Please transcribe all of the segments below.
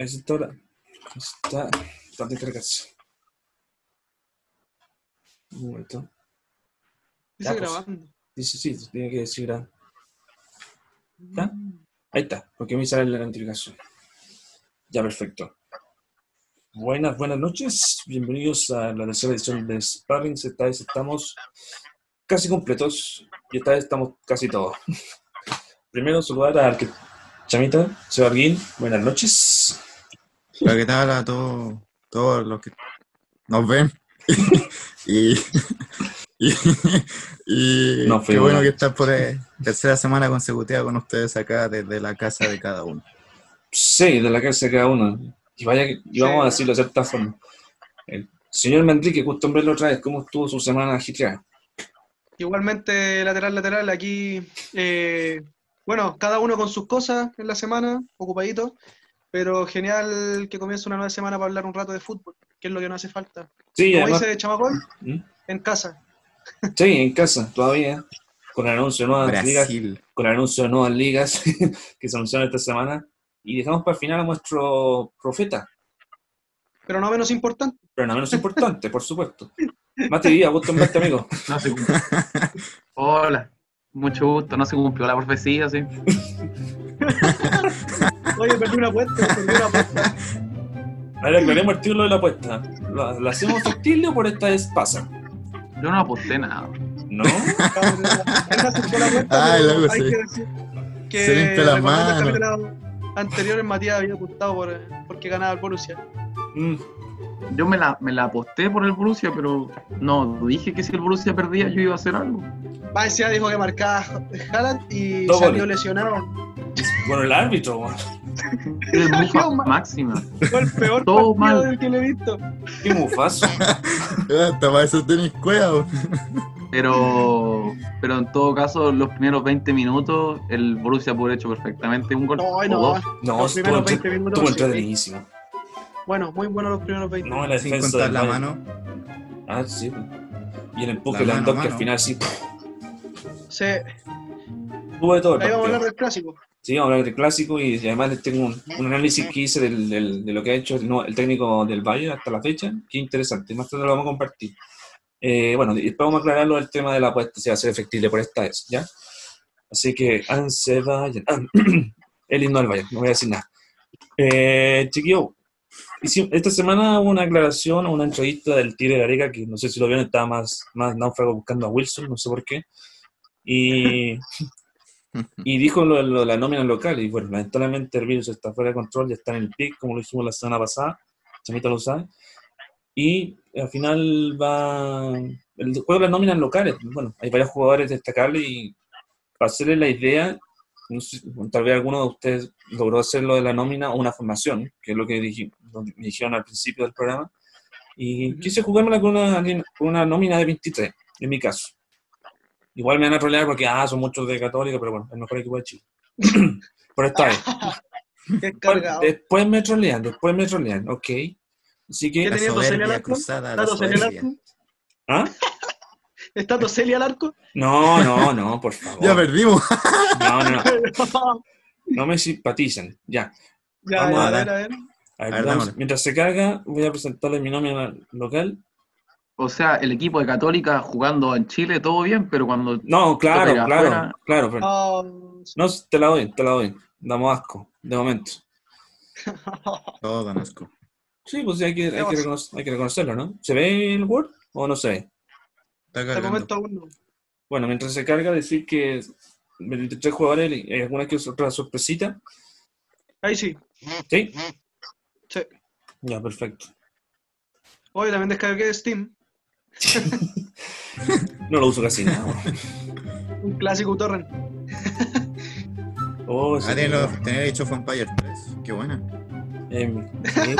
Ahí está ahora. Está. Está de cargarse. Un momento. Dice pues. grabando. Dice, sí, tiene que decir grabando. ¿Ya? Ahí está, porque me sale la notificación. Ya, perfecto. Buenas, buenas noches. Bienvenidos a la tercera edición de Sparring. Esta vez estamos casi completos y esta vez estamos casi todos. Primero saludar al que Chamita, Sebarguín. Buenas noches. Hola, ¿qué tal a todos, todos los que nos ven? y y, y No, fue qué bueno que estás por eh, tercera semana consecutiva con ustedes acá desde la casa de cada uno. Sí, de la casa de cada uno. Y vaya, que- y vamos Sí. a decirlo de cierta forma. El señor Manrique, justo en verlo otra vez, ¿cómo estuvo su semana agitada? Igualmente, lateral, lateral, aquí. eh, bueno, cada uno con sus cosas en la semana, ocupadito. Pero genial que comience una nueva semana para hablar un rato de fútbol, que es lo que nos hace falta. Sí, Como además, dice Chamacol, ¿Mm? en casa. sí, en casa, todavía, con el anuncio de nuevas ligas, con el anuncio de nuevas ligas que se anunciaron esta semana. Y dejamos para el final a nuestro profeta, Pero no menos importante. pero no menos importante, por supuesto. Mati Díaz, gusto en verte, amigo. No se cumplió. Hola, mucho gusto. No se cumplió la profecía, sí. Oye, perdí una apuesta, perdí una apuesta. A ver, aclaremos el título de la apuesta. ¿La, la hacemos factible o por esta vez pasa? Yo no aposté nada. ¿No? La Ah, hay sí. que decir que Se limpia las recordando el manos. capítulo anterior, Matías había apuntado por, porque ganaba el Borussia. Mm, Yo me la, me la aposté por el Borussia, pero no dije que si el Borussia perdía yo iba a hacer algo. Va, encima dijo que marcaba Haaland y salió lesionado. Bueno, el árbitro, weón. Es mufa máxima. Fue el peor Todo partido mal. del que le he visto. Qué mufazo. Hasta para eso tenis cueva. Pero, pero en todo caso, los primeros 20 minutos, el Borussia pudo hecho perfectamente un gol. No, o no. dos. No, Los primeros entre- 20 minutos, entretenidísimo. Bueno, muy buenos los primeros 20. No, la Sin defensa contar del la mano. Ah, sí. Y el empuje La de Lewandowski al final sí. Sí, Tuvo de todo el ahí vamos a hablar del clásico. Sí, vamos a hablar del clásico y además les tengo un, un análisis que hice del, del- de lo que ha hecho el, el técnico del Bayern hasta la fecha. Qué interesante. Más tarde lo vamos a compartir. Eh, bueno, después vamos a aclararlo del tema de la apuesta, si va a ser efectible por esta vez, ¿ya? Así que, Anse Bayern. Ah, el himno del Bayern, no voy a decir nada. Eh, chiquillo, esta semana hubo una aclaración, una entrevista del Tigre de Gareca, que no sé si lo vieron, estaba más, más náufrago buscando a Wilson, no sé por qué. Y, y dijo lo, lo de la nómina local. Y bueno, lamentablemente el virus está fuera de control, ya está en el pic, como lo hicimos la semana pasada. Chamita lo sabe. Y al final va. El juego de las nóminas locales. Bueno, hay varios jugadores destacables y para hacerles la idea, no sé, tal vez alguno de ustedes logró hacer lo de la nómina o una formación, que es lo que me dijeron al principio del programa. Y quise jugármela con una, con una nómina de 23, en mi caso. Igual me van a trolear porque, ah, son muchos de Católica, pero bueno, el mejor equipo de Chile. Por esta vez. Después, me trolean, después me trolean, ok. Así que, ¿Qué tenía Toselli al arco? ¿Está Toselli al arco? ¿ah? ¿Está Toselli al arco? No, no, no, por favor. Ya perdimos. No, no, no, no me simpatizan. Ya. ya, Vamos ya, a a ver, a ver. A ver, A ver, mientras se carga, voy a presentarles mi nómina local. O sea, el equipo de Católica jugando en Chile, todo bien, pero cuando No, claro, claro, afuera. claro. pero- Oh, no, te la doy, te la doy. Damos asco, de momento. Todo asco. Sí, pues sí, hay que, hay que, pasa? reconocer- hay que reconocerlo, ¿no? ¿Se ve el Word o no se ve? Está cargando. momento aún no. Bueno, mientras se carga, decir que 23 jugadores y hay alguna que otra sorpresita. Ahí sí. ¿Sí? sí. Ya, perfecto. Hoy también descargué Steam, No lo uso casi nada. un clásico torrent. Oh, Ah, tener hecho of Empires 3. Qué buena. em, sí.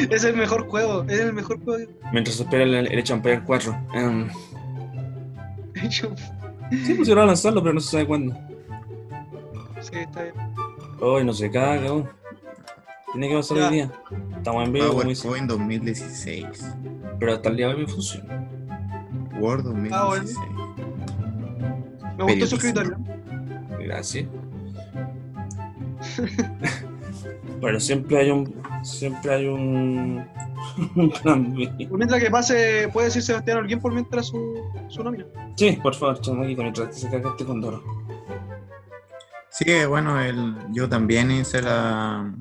Es el mejor juego, es el mmejor juego. Mientras se espera el, el Age of Empires 4. Em, hecho. sí, iba a lanzarlo, pero no se sabe cuándo. Sí, está bien. Hoy no se caga. Tiene que pasar Ya. el día. Estamos en vivo. PowerPoint 2016. Pero hasta el día de hoy me funciona. Word Ah, bueno. 2016. Me gustó su escritorio. Gracias. Bueno, siempre hay un. Siempre hay un. un plan B. Por mientras que pase, puede decir Sebastián Holguín por mientras su, su nómina. Sí, por favor, chamaquito, mientras se carga este condoro. Sí, bueno, el, yo también hice la.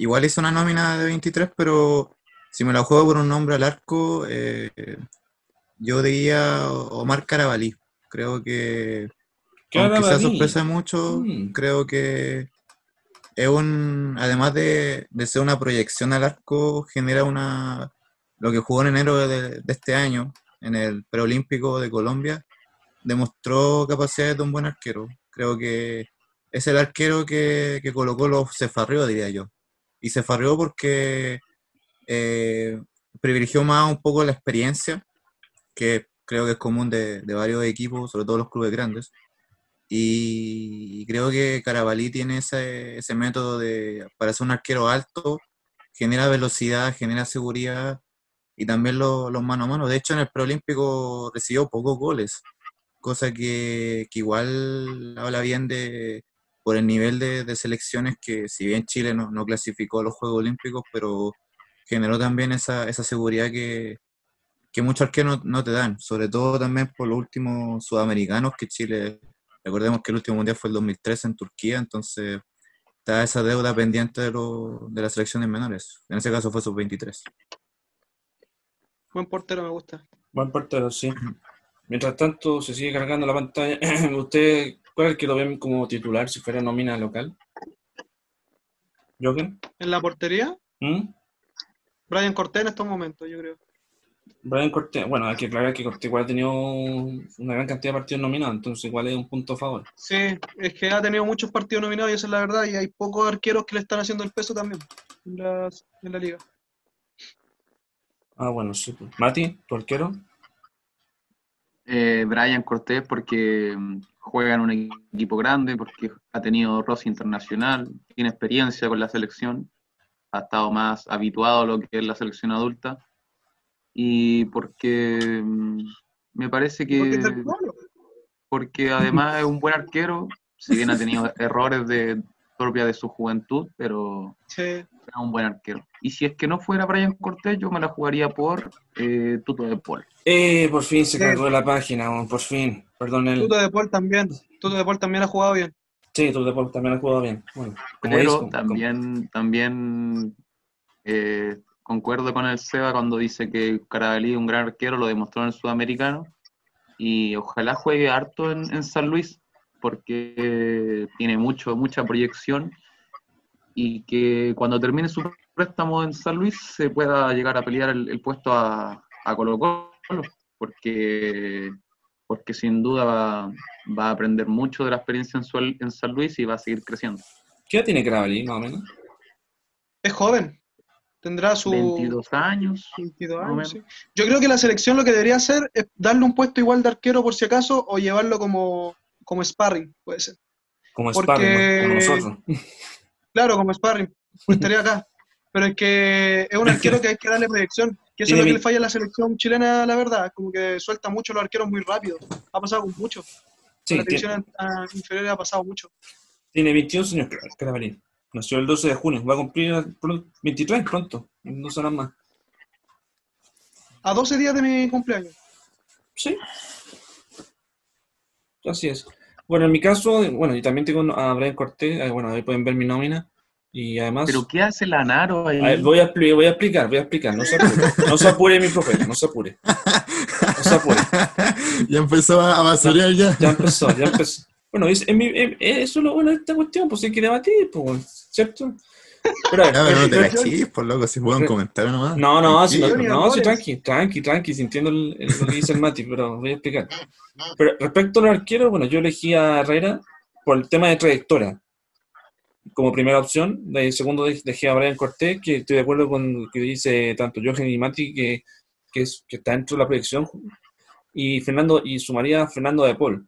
Igual hice una nómina de 23, pero si me la juego por un nombre al arco, eh, yo diría Omar Carabalí. Creo que, aunque Carabalí. sorpresa mucho, Mm. creo que es un. Además de, de ser una proyección al arco, genera una. Lo que jugó en enero de, de este año, en el preolímpico de Colombia, demostró capacidades de un buen arquero. Creo que es el arquero que, que Colo Colo se farreó, diría yo. Y se farreó porque eh, privilegió más un poco la experiencia, que creo que es común de, de varios equipos, sobre todo los clubes grandes. Y, creo que Carabalí tiene ese, ese método de, para ser un arquero alto, genera velocidad, genera seguridad y también lo- los mano a mano. De hecho, en el preolímpico recibió pocos goles, cosa que, que igual habla bien de por el nivel de, de selecciones que si bien Chile no, no clasificó a los Juegos Olímpicos, pero generó también esa, esa seguridad que, que muchos arqueros no, no te dan, sobre todo también por los últimos sudamericanos que Chile, recordemos que el último mundial fue el 2013 en Turquía, entonces está esa deuda pendiente de, lo- de las selecciones menores, en ese caso fue sub-23. Buen portero, me gusta. Buen portero, sí. Mientras tanto, se sigue cargando la pantalla. ¿Usted cuál es el que lo ven como titular si fuera nómina local? ¿Joker? En la portería, ¿Mm? Brian Cortés en estos momentos, yo creo. Brian Cortés. Bueno, hay que aclarar que Cortés igual ha tenido una gran cantidad de partidos nominados, entonces igual es un punto a favor. Sí, es que ha tenido muchos partidos nominados y esa es la verdad, y hay pocos arqueros que le están haciendo el peso también en, las- en la liga. Ah, bueno, sí. pues. Mati, tu arquero. Eh, Brian Cortés porque mm, juega en un equipo grande, porque ha tenido roce internacional, tiene experiencia con la selección, ha estado más habituado a lo que es la selección adulta y porque mm, me parece que porque además es un buen arquero, si bien ha tenido errores de propia de su juventud, pero Sí. es un buen arquero. Y si es que no fuera Brian Cortés, yo me la jugaría por eh, Tuto de Paul. Eh, por fin se Sí. cargó la página, por fin. Perdón, el... Tuto de Paul también. Tuto de Paul también ha jugado bien. Sí, tú Paul también has jugado bien. Bueno, como Pero dice, como- también, también eh, concuerdo con el Seba cuando dice que Carabalí, un gran arquero, lo demostró en el sudamericano. Y ojalá juegue harto en, en San Luis, porque tiene mucho, mucha proyección. Y que cuando termine su préstamo en San Luis se pueda llegar a pelear el, el puesto a, a Colo Colo, porque, porque sin duda va, va a aprender mucho de la experiencia en, Suel- en San Luis y va a seguir creciendo. ¿Qué edad tiene Carabalí, más o menos? Es joven. Tendrá su 22 años. 22 más o años. sí. Yo creo que la selección lo que debería hacer es darle un puesto igual de arquero por si acaso o llevarlo como, como sparring, puede ser. Como Porque- sparring, como nosotros. Claro, como sparring, pues estaría acá. Pero es que es un arquero que hay que darle proyección. Que eso es lo que le falla a la selección chilena, la verdad. Como que suelta mucho los arqueros muy rápido. Ha pasado mucho. Sí, la división inferior ha pasado mucho. tiene 21 años Carabalí. Nació el 12 de junio. Va a cumplir pronto- 23 pronto. No serán más. A 12 días de mi cumpleaños. Sí. Así es. Bueno, en mi caso, bueno, y también tengo a Brian Cortés. eh, Bueno, ahí pueden ver mi nómina. Y además... Pero ¿qué hace Lanaro ahí? A ver, voy, a, voy a explicar, voy a explicar. No se apure. No se apure, mi profeta. No se apure. No se apure. ya empezó a basurear ya. Ya empezó, ya empezó. Bueno, es, es mi- es- eso es lo bueno de esta cuestión, pues hay que debatir, pues, ¿cierto? Pero, a Ya, pero no te cachis, por loco, si puedo un comentario nomás. no, no, si no, no, tranqui, tranqui, tranqui, sintiendo el, el- lo que dice el Mati, pero voy a explicar. Pero respecto al arquero, bueno, yo elegí a Herrera por el tema de trayectoria como primera opción. De segundo de- dejé a Brian Cortés, que estoy de acuerdo con lo que dice tanto Jochen y Mati, que, que, es, que está dentro de la proyección. Y Fernando, y sumaría a Fernando de Paul,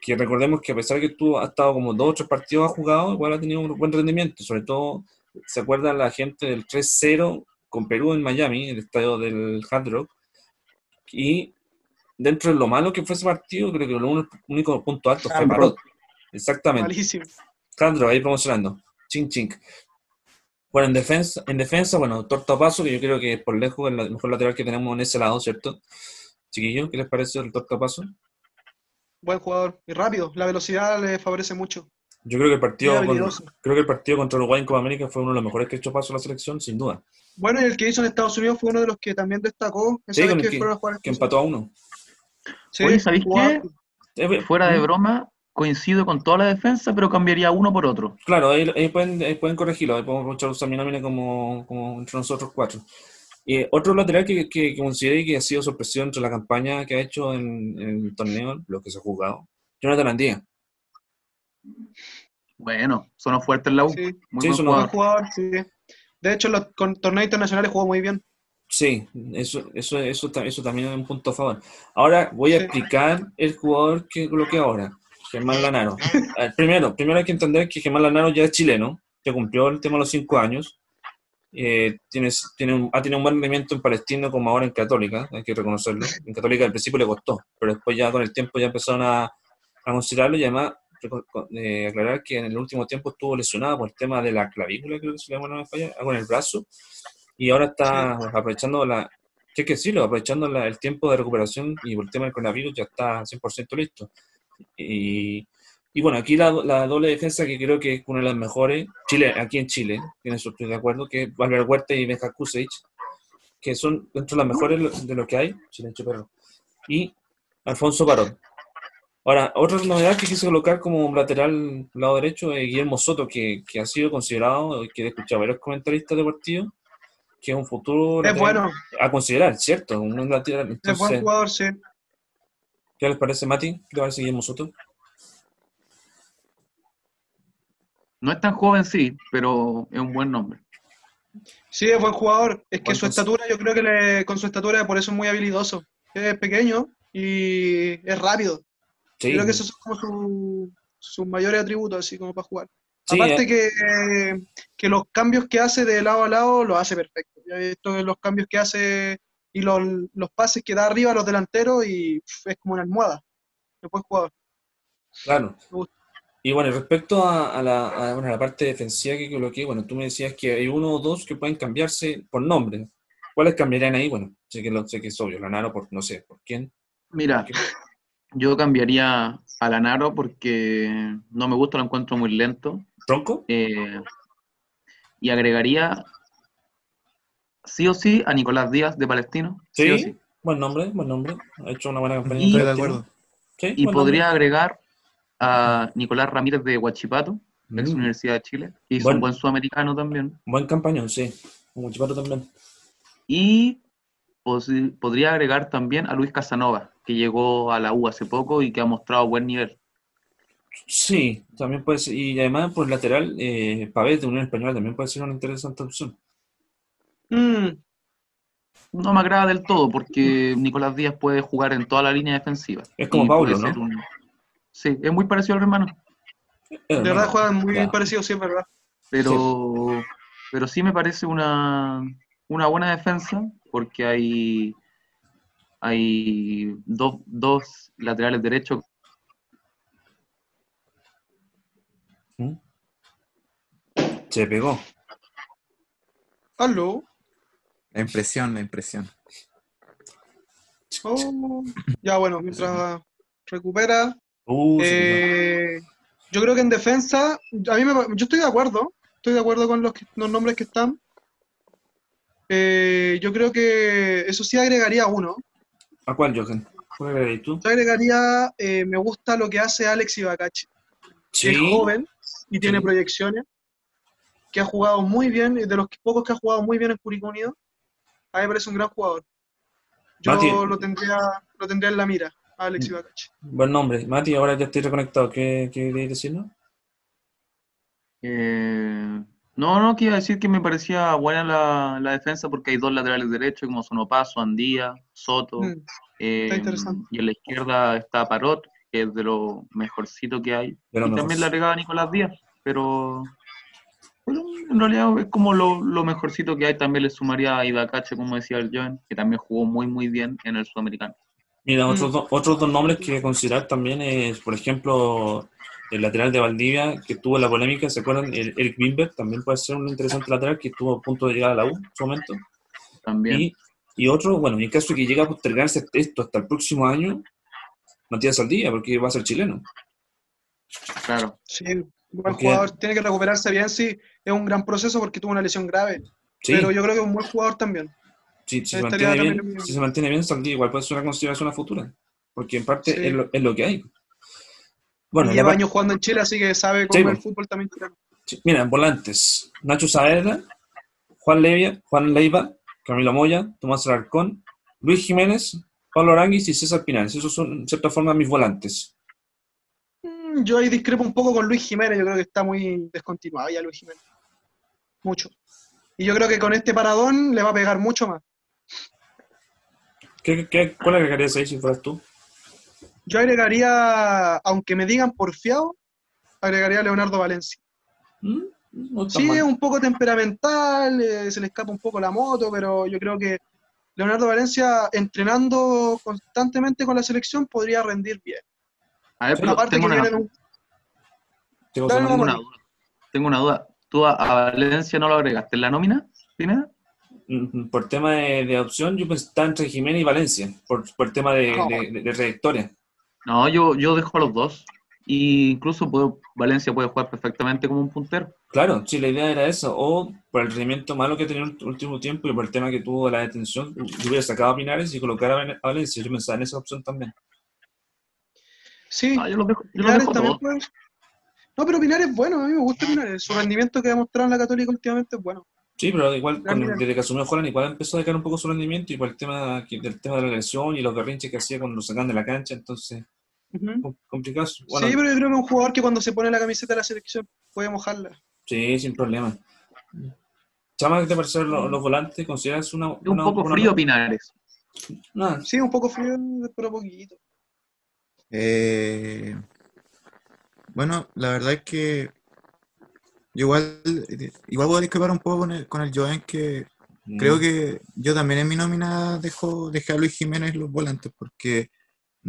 que recordemos que a pesar que tú has estado como dos o tres partidos ha jugado, igual ha tenido un buen rendimiento. Sobre todo, se acuerda la gente del 3-0 con Perú en Miami, el estadio del Hard Rock. Y dentro de lo malo que fue ese partido, creo que un- único punto alto fue Parot. Exactamente. Malísimo. Hard Rock, ahí promocionando. Ching ching. Bueno, en defensa, en defensa, bueno, Tortapaso, que yo creo que por lejos es el mejor lateral que tenemos en ese lado, ¿cierto? Chiquillo, ¿qué les parece el Tortapaso? Buen jugador y rápido. La velocidad le favorece mucho. Yo creo que el partido, con- creo que el partido contra Uruguay en Copa América fue uno de los mejores que ha hecho paso a la selección, sin duda. Bueno, y el que hizo en Estados Unidos fue uno de los que también destacó. esa Sí, vez con el que que- fueron a jugar a Que Estados empató a uno. Sí, Oye, ¿sabéis qué? Eh, Fuera de mm, broma, coincido con toda la defensa, pero cambiaría uno por otro. Claro, ahí, ahí pueden, ahí pueden corregirlo, ahí podemos aprovechar usar mi nómina como, como entre nosotros cuatro. Y otro lateral que, que, que consideré que ha sido sorpresivo entre la campaña que ha hecho en, en el torneo, lo que se ha jugado, Jonathan Andía. Bueno, sonó fuerte en la U. Sí, Muy Sí, buen sonó- buen jugador. jugador, sí. De hecho, en los con torneos internacionales jugó muy bien. Sí, eso, eso, eso, ta- eso también es un punto a favor. Ahora voy a Sí. explicar el jugador que coloqué ahora, Germán Lanaro. A ver, primero, primero hay que entender que Germán Lanaro ya es chileno, que cumplió el tema de los cinco años. Eh, tiene, tiene un- ha tenido un buen rendimiento en Palestino como ahora en Católica, hay que reconocerlo. En Católica al principio le costó, pero después ya con el tiempo ya empezaron a, a considerarlo y además eh, aclarar que en el último tiempo estuvo lesionado por el tema de la clavícula, creo que se le llama, falla, con el brazo, y ahora está aprovechando la, que hay que decirlo, aprovechando la- el tiempo de recuperación y por el tema del coronavirus ya está 100% listo. Y, y bueno, aquí la, la doble defensa que creo que es una de las mejores, Chile, aquí en Chile, en eso estoy de acuerdo, que es Valver Huerta y Benja Kusevich, que son dentro de las mejores de lo que hay, perro, y Alfonso Parot. Ahora, otra novedad que quise colocar como lateral lado derecho es Guillermo Soto, que, que ha sido considerado, y que he escuchado varios comentaristas deportivos, que es un futuro Es lateral bueno, a considerar, ¿cierto? Un lateral. es buen jugador, sí. ¿qué les parece, Mati? ¿Qué te parece Guillermo Soto? No es tan joven, sí, pero es un buen nombre. Sí, es buen jugador. Es que su estatura, yo creo que le- con su estatura por eso es muy habilidoso. Es pequeño y es rápido. Sí, Creo que esos son como su- sus mayores atributos, así como para jugar. sí, Aparte eh, que, que los cambios que hace de lado a lado los hace perfecto. Visto los cambios que hace y los, los pases que da arriba a los delanteros y es como una almohada. Es buen jugador. claro. me gusta. Y bueno, respecto a, a la, a, bueno, a la parte defensiva que coloqué, bueno, tú me decías que hay uno o dos que pueden cambiarse por nombre. ¿Cuáles cambiarían ahí? Bueno, sé que, lo, sé que es obvio, Lanaro, por, no sé, ¿por quién? Mira, yo cambiaría a Lanaro porque no me gusta, lo encuentro muy lento. ¿Tronco? eh, y agregaría sí o sí a Nicolás Díaz de Palestino. Sí, o Sí, sí. buen nombre, buen nombre. Ha hecho una buena campaña. Y- Estoy de acuerdo. Sí, Y buen podría agregar a Nicolás Ramírez de Huachipato, nombre. ex Mm, Universidad de Chile, que hizo Bueno. un buen sudamericano también. Buen campañón, sí. Un chipato también. Y podría agregar también a Luis Casanova, que llegó a la U hace poco y que ha mostrado buen nivel. Sí, también puede ser. Y además, por lateral, eh, Pavés de Unión Española también puede ser una interesante opción. Mm, No me agrada del todo porque Nicolás Díaz puede jugar en toda la línea defensiva. Es como puede ¿no? un- Sí, es muy parecido al hermano, de verdad juegan muy ya. parecidos, sí, es verdad. pero, pero sí me parece una, una buena defensa porque hay, hay dos, dos laterales derechos ¿Mm? Se pegó. Aló. La impresión, la impresión. Oh. Ya bueno, mientras recupera. Uh, eh, yo creo que en defensa, a mí me, yo estoy de acuerdo. Estoy de acuerdo con los, que- los nombres que están. Eh, yo creo que eso sí agregaría uno. ¿A cuál? ¿Cuál agregarías tú? Yo agregaría, eh, me gusta lo que hace Alex Ibacachi. que es joven y tiene Sí. proyecciones, que ha jugado muy bien, y de los pocos que ha jugado muy bien en Curicó Unido, a mí me parece un gran jugador. Yo Mati. lo tendría, lo tendría en la mira, a Alex Mm. Ibacachi. Buen nombre. Mati, ahora ya estoy reconectado. ¿Qué, qué querías decirnos? Eh, no, no, a decir que me parecía buena la, la defensa porque hay dos laterales derechos como Sonopaso, Andía, Soto, Mm, eh, interesante. y en la izquierda está Parot, que es de lo mejorcito que hay. Y mejor. también le agregaba Nicolás Díaz, pero bueno, en realidad es como lo, lo mejorcito que hay. También le sumaría a Ibacache, como decía el Joven, que también jugó muy, muy bien en el Sudamericano. Mira, Mm. otros, dos- otros dos nombres que considerar también es, por ejemplo, el lateral de Valdivia, que tuvo la polémica, ¿se acuerdan? El Eric Wimber también puede ser un interesante lateral que estuvo a punto de llegar a la U en su momento. También. Y, y otro, bueno, en caso de que llegue a postergarse esto hasta el próximo año, Matías Saldía, porque va a ser chileno. Claro. Sí, un buen jugador tiene que recuperarse bien, sí, es un gran proceso porque tuvo una lesión grave, Sí, pero yo creo que es un buen jugador también. sí, si, se mantiene bien, también- si se mantiene bien, Saldía igual puede ser una consideración a futura, porque en parte Sí. es, lo, es lo que hay. Bueno, lleva años jugando en Chile, así que sabe Sí, cómo es el fútbol también. Sí, Mira, volantes, Nacho Saavedra, Juan Levia, Juan Leiva, Camilo Moya, Tomás Alarcón, Luis Jiménez, Pablo Aranguis y César Pinares. Esos son, en cierta forma, mis volantes. Mm, Yo ahí discrepo un poco con Luis Jiménez, yo creo que está muy descontinuado ya Luis Jiménez. Mucho. Y yo creo que con este paradón le va a pegar mucho más. ¿Qué, qué, cuál agregarías ahí si fueras tú? Yo agregaría, aunque me digan porfiado, agregaría a Leonardo Valencia. ¿Mm? No Sí, mal. es un poco temperamental, eh, se le escapa un poco la moto, pero yo creo que Leonardo Valencia, entrenando constantemente con la selección, podría rendir bien. A ver, pero Aparte tengo que una, un- Tengo tengo una duda. Tengo una duda. ¿Tú a, a Valencia no lo agregaste en la nómina, Pineda? Mm, Por tema de, de opción, yo pensaba entre Jiménez y Valencia, por, por tema de, No. de- de- de trayectoria. No, yo, yo dejo a los dos. Y incluso puedo- Valencia puede jugar perfectamente como un puntero. Claro, sí, la idea era eso, o por el rendimiento malo que tenía en el último tiempo y por el tema que tuvo de la detención, yo hubiera sacado a Pinares y colocar a Valencia. Yo pensaba en esa opción también. Sí, No, yo los dejo, yo los Pinares dejo también puede. No, pero Pinares es bueno, a mí me gusta Pinares. Su rendimiento que ha mostrado en la Católica últimamente es bueno. Sí, pero igual También. desde que asumió Holland igual empezó a decaer un poco su rendimiento y por el tema del tema de la lesión y los berrinches que hacía cuando lo sacan de la cancha, entonces Complicado. Bueno, sí, pero yo creo que es un jugador que cuando se pone la camiseta de la selección puede mojarla. sí, sin problema. Chama, ¿qué te parecen los, los volantes? ¿Consideras una, Es un una- poco una- frío Pinares. Nada, Sí, un poco frío, pero poquito. Eh, bueno, la verdad es que yo igual, igual voy a discrepar un poco con el, con el Joan, que creo Mm, que yo también en mi nómina dejo, dejé a Luis Jiménez los volantes, porque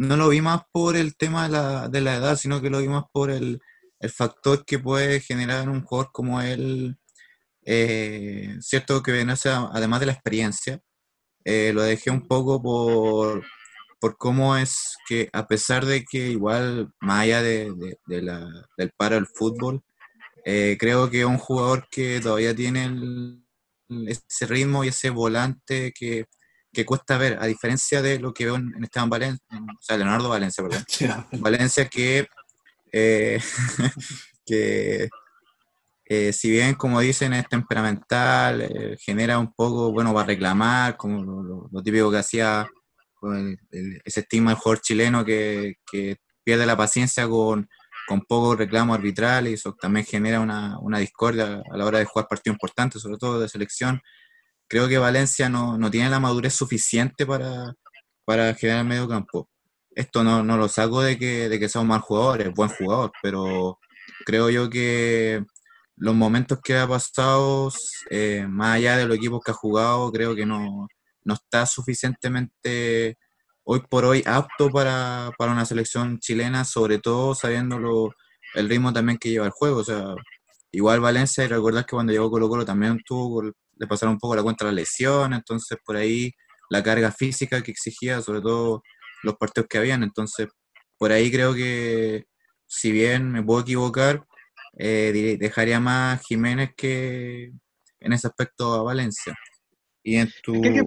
no lo vi más por el tema de la, de la edad, sino que lo vi más por el, el factor que puede generar un jugador como él, eh, cierto que sea, además de la experiencia, eh, lo dejé un poco por, por cómo es que a pesar de que igual, más allá de, de- la- del paro del fútbol, eh, creo que un jugador que todavía tiene ese ritmo y ese volante que, que cuesta ver, a diferencia de lo que veo en, en Esteban Valencia, o sea, Leonardo Valencia, perdón. Valencia que, eh, que eh, si bien como dicen es temperamental, eh, genera un poco, bueno, va a reclamar, como lo, lo- lo típico que hacía el- el- ese estigma del jugador chileno que, que pierde la paciencia con, con pocos reclamos arbitrales y eso también genera una, una discordia a la hora de jugar partidos importantes, sobre todo de selección. Creo que Valencia no, no tiene la madurez suficiente para, para generar medio campo esto no, no lo saco de que, de que sea un mal jugador, es buen jugador, pero creo yo que los momentos que ha pasado, eh, más allá de los equipos que ha jugado, creo que no, no está suficientemente hoy por hoy apto para, para una selección chilena, sobre todo sabiendo el ritmo también que lleva el juego. O sea, igual Valencia, y recordar que cuando llegó Colo Colo también tuvo, le pasaron un poco la cuenta la lesión, entonces por ahí la carga física que exigía, sobre todo los partidos que habían. Entonces, por ahí creo que, si bien me puedo equivocar, eh, dejaría más Jiménez que en ese aspecto a Valencia. Y en tu... ¿Qué- qué-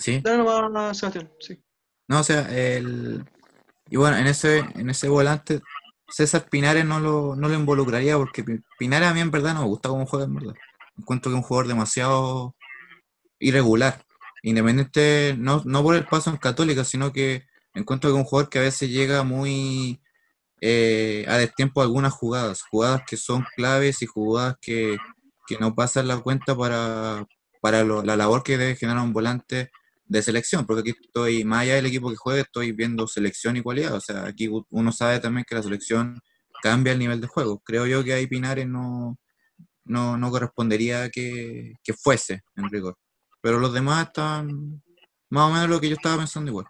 ¿Sí? Dale nomás, Sebastián, sí. No, o sea, el... Y bueno, en ese, en ese volante, César Pinares no lo, no lo involucraría porque Pi- Pinares a mí en verdad no me gusta cómo juega, en verdad. Encuentro que es un jugador demasiado irregular. Independiente, no, no por el paso en Católica, sino que encuentro que es un jugador que a veces llega muy eh, a destiempo algunas jugadas. Jugadas que son claves y jugadas que, que no pasan la cuenta para, para la labor que debe generar un volante de selección, porque aquí estoy, más allá del equipo que juegue, estoy viendo selección y cualidad. O sea, aquí uno sabe también que la selección cambia el nivel de juego. Creo yo que ahí Pinares no, no, no correspondería que, que fuese, en rigor. Pero los demás están más o menos lo que yo estaba pensando igual.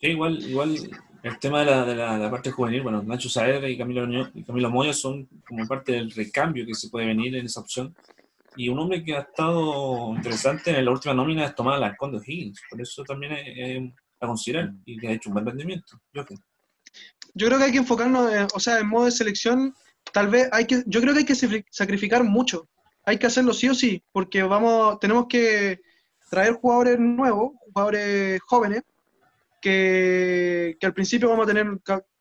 Sí, igual, igual El tema de la, de la, de la parte juvenil, bueno, Nacho Saavedra y Camilo, y Camilo Moya son como parte del recambio que se puede venir en esa opción. Y un hombre que ha estado interesante en la última nómina es Tomás Alarcón de Higgins. Por eso también es, es a considerar y que ha hecho un buen rendimiento. Jochen. Yo creo que hay que enfocarnos, en- o sea, en modo de selección, tal vez hay que, yo creo que hay que sacrificar mucho. Hay que hacerlo sí o sí, porque vamos, tenemos que traer jugadores nuevos, jugadores jóvenes, que, que al principio vamos a tener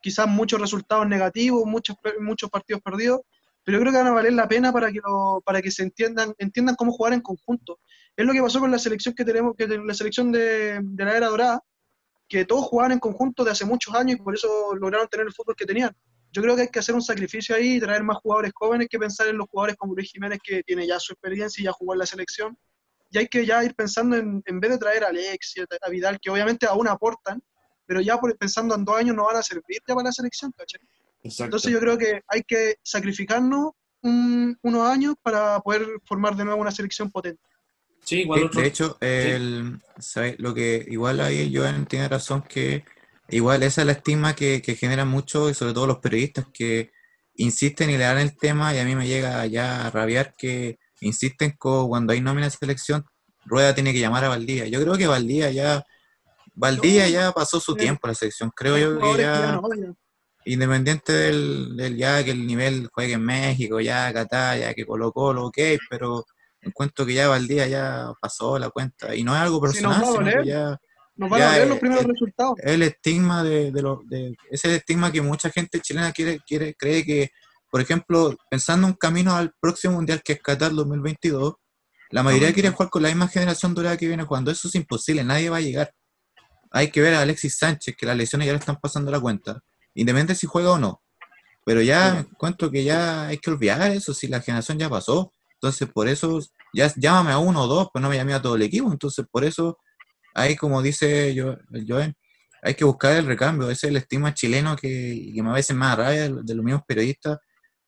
quizás muchos resultados negativos, muchos, muchos partidos perdidos, pero yo creo que van a valer la pena para que, lo- para que se entiendan, entiendan cómo jugar en conjunto. Es lo que pasó con la selección que tenemos, que la selección de, de la era dorada, que todos jugaban en conjunto de hace muchos años y por eso lograron tener el fútbol que tenían. Yo creo que hay que hacer un sacrificio ahí y traer más jugadores jóvenes que pensar en los jugadores como Luis Jiménez, que tiene ya su experiencia y ya jugó en la selección. Y hay que ya ir pensando en, en vez de traer a Alex y a Vidal, que obviamente aún aportan, pero ya por, pensando en dos años no van a servir ya para la selección, ¿cachai? Exacto. Entonces yo creo que hay que sacrificarnos un- unos años para poder formar de nuevo una selección potente. sí, igual De, otro- de hecho, el, ¿sabe? lo que igual ahí Joan tiene razón que igual esa es la estigma que, que generan mucho y sobre todo los periodistas que insisten y le dan el tema y a mí me llega ya a rabiar que insisten con cuando hay nómina de selección, Rueda tiene que llamar a Valdía. Yo creo que Valdía ya Valdía ya pasó su tiempo en la selección. Creo yo que ya independiente del, del ya que el nivel juegue en México, ya Qatar, ya que Colo Colo, ok, pero encuentro que ya Valdía ya pasó la cuenta. Y no es algo personal, sino que ya Nos van Ya, a ver eh, los primeros eh, resultados. es el estigma de, de lo, de, es el estigma que mucha gente chilena quiere, quiere, cree que, por ejemplo, pensando en un camino al próximo mundial que es Qatar 2022, la mayoría quiere jugar con la misma generación dorada que viene jugando. Eso es imposible, nadie va a llegar. Hay que ver a Alexis Sánchez, que las lesiones ya le están pasando la cuenta, independientemente si juega o no. Pero ya encuentro que ya hay que olvidar eso, si la generación ya pasó. Entonces, por eso, ya llámame a uno o dos, pero no me llame a todo el equipo. Entonces, por eso, hay como dice yo, el Joen, hay que buscar el recambio. Ese es el estigma chileno que, que a veces más rabia de, los mismos periodistas.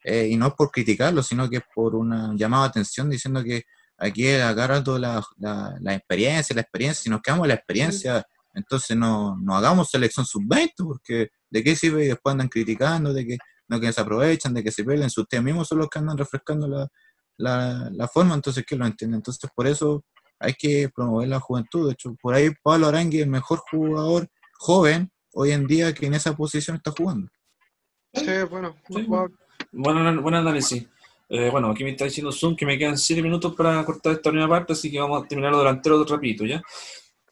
eh, y no es por criticarlo, sino que es por una llamada de atención diciendo que aquí agarra toda la, la, la experiencia, la experiencia, si nos quedamos la experiencia, entonces no, no hagamos selección sub-20, porque de qué sirve y después andan criticando, de que no que se aprovechan, de que se pierden, si ustedes mismos son los que andan refrescando la, la, la forma, entonces que lo entienden. Entonces por eso hay que promover la juventud. De hecho, por ahí Pablo Arangui es el mejor jugador joven hoy en día que en esa posición está jugando. Sí, bueno, Sí, va- Buen, buen análisis. Eh, bueno, aquí me está diciendo Zoom que me quedan 7 minutos para cortar esta primera parte, así que vamos a terminar los delanteros rapidito, ¿ya?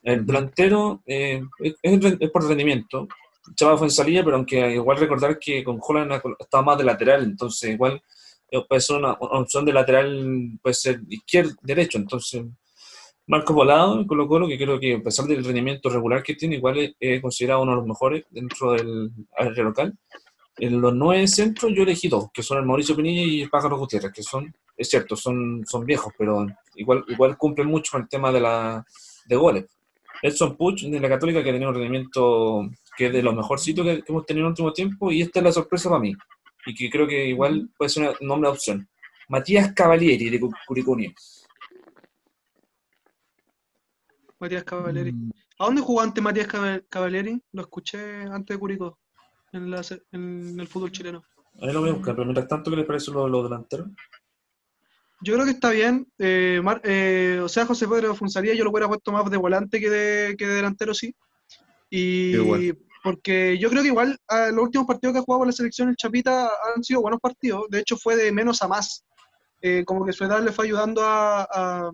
El delantero eh, es, es por rendimiento. Chava fue en salida, pero aunque igual recordar que con Holland ha estado más de lateral, entonces igual eh, puede ser una, una opción de lateral, puede ser izquierdo, derecho, entonces Marco Volado, en Colo Colo, que creo que a pesar del rendimiento regular que tiene, igual es, considerado uno de los mejores dentro del área local. En los nueve centros yo elegí dos, que son el Mauricio Pinilla y el Pájaro Gutiérrez, que son, es cierto, son, son viejos, pero igual, igual cumplen mucho con el tema de, la, de goles. Edson Puch de la Católica, que ha tenido un rendimiento que es de los mejorcitos que, hemos tenido en el último tiempo, y esta es la sorpresa para mí, y que creo que igual puede ser un nombre de opción. Matías Cavalieri, de Cu- Curicuni. Matías Cavalieri. Mm, ¿A dónde jugó antes Matías Cava- Cavalieri? Lo escuché antes de Curicó, en, la se- en el fútbol chileno. Ahí lo voy a buscar, pero mientras tanto, ¿qué les parece los, los delanteros? Yo creo que está bien. Eh, Mar- eh, o sea, José Pedro Funzaría yo lo hubiera puesto más de volante que de, que de delantero, sí. Y porque yo creo que igual a los últimos partidos que ha jugado con la selección el Chapita han sido buenos partidos. De hecho, fue de menos a más. Eh, como que su edad le fue ayudando a, a-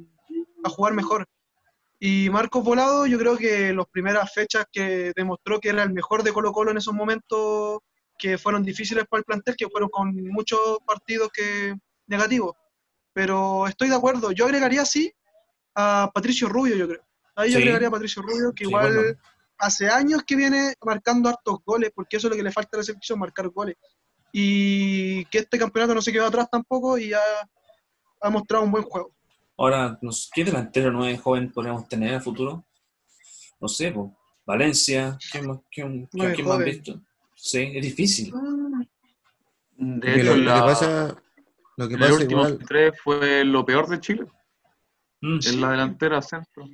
a jugar mejor. Y Marcos Volado, yo creo que las primeras fechas que demostró que era el mejor de Colo Colo en esos momentos que fueron difíciles para el plantel, que fueron con muchos partidos que negativos. Pero estoy de acuerdo. Yo agregaría sí a Patricio Rubio, yo creo. Ahí yo agregaría a Patricio Rubio, que Sí, igual bueno. hace años que viene marcando hartos goles, porque eso es lo que le falta a la selección, marcar goles. Y que este campeonato no se quedó atrás tampoco y ya ha mostrado un buen juego. Ahora, no sé, ¿qué delantero nueve joven podríamos tener en el futuro? No sé, pues, Valencia, ¿quién más, quién, Nueve quién más han visto? Sí, es difícil. De hecho, lo, la- que pasa, lo que pasa último igual, tres fue lo peor de Chile, Mm, en la delantera centro.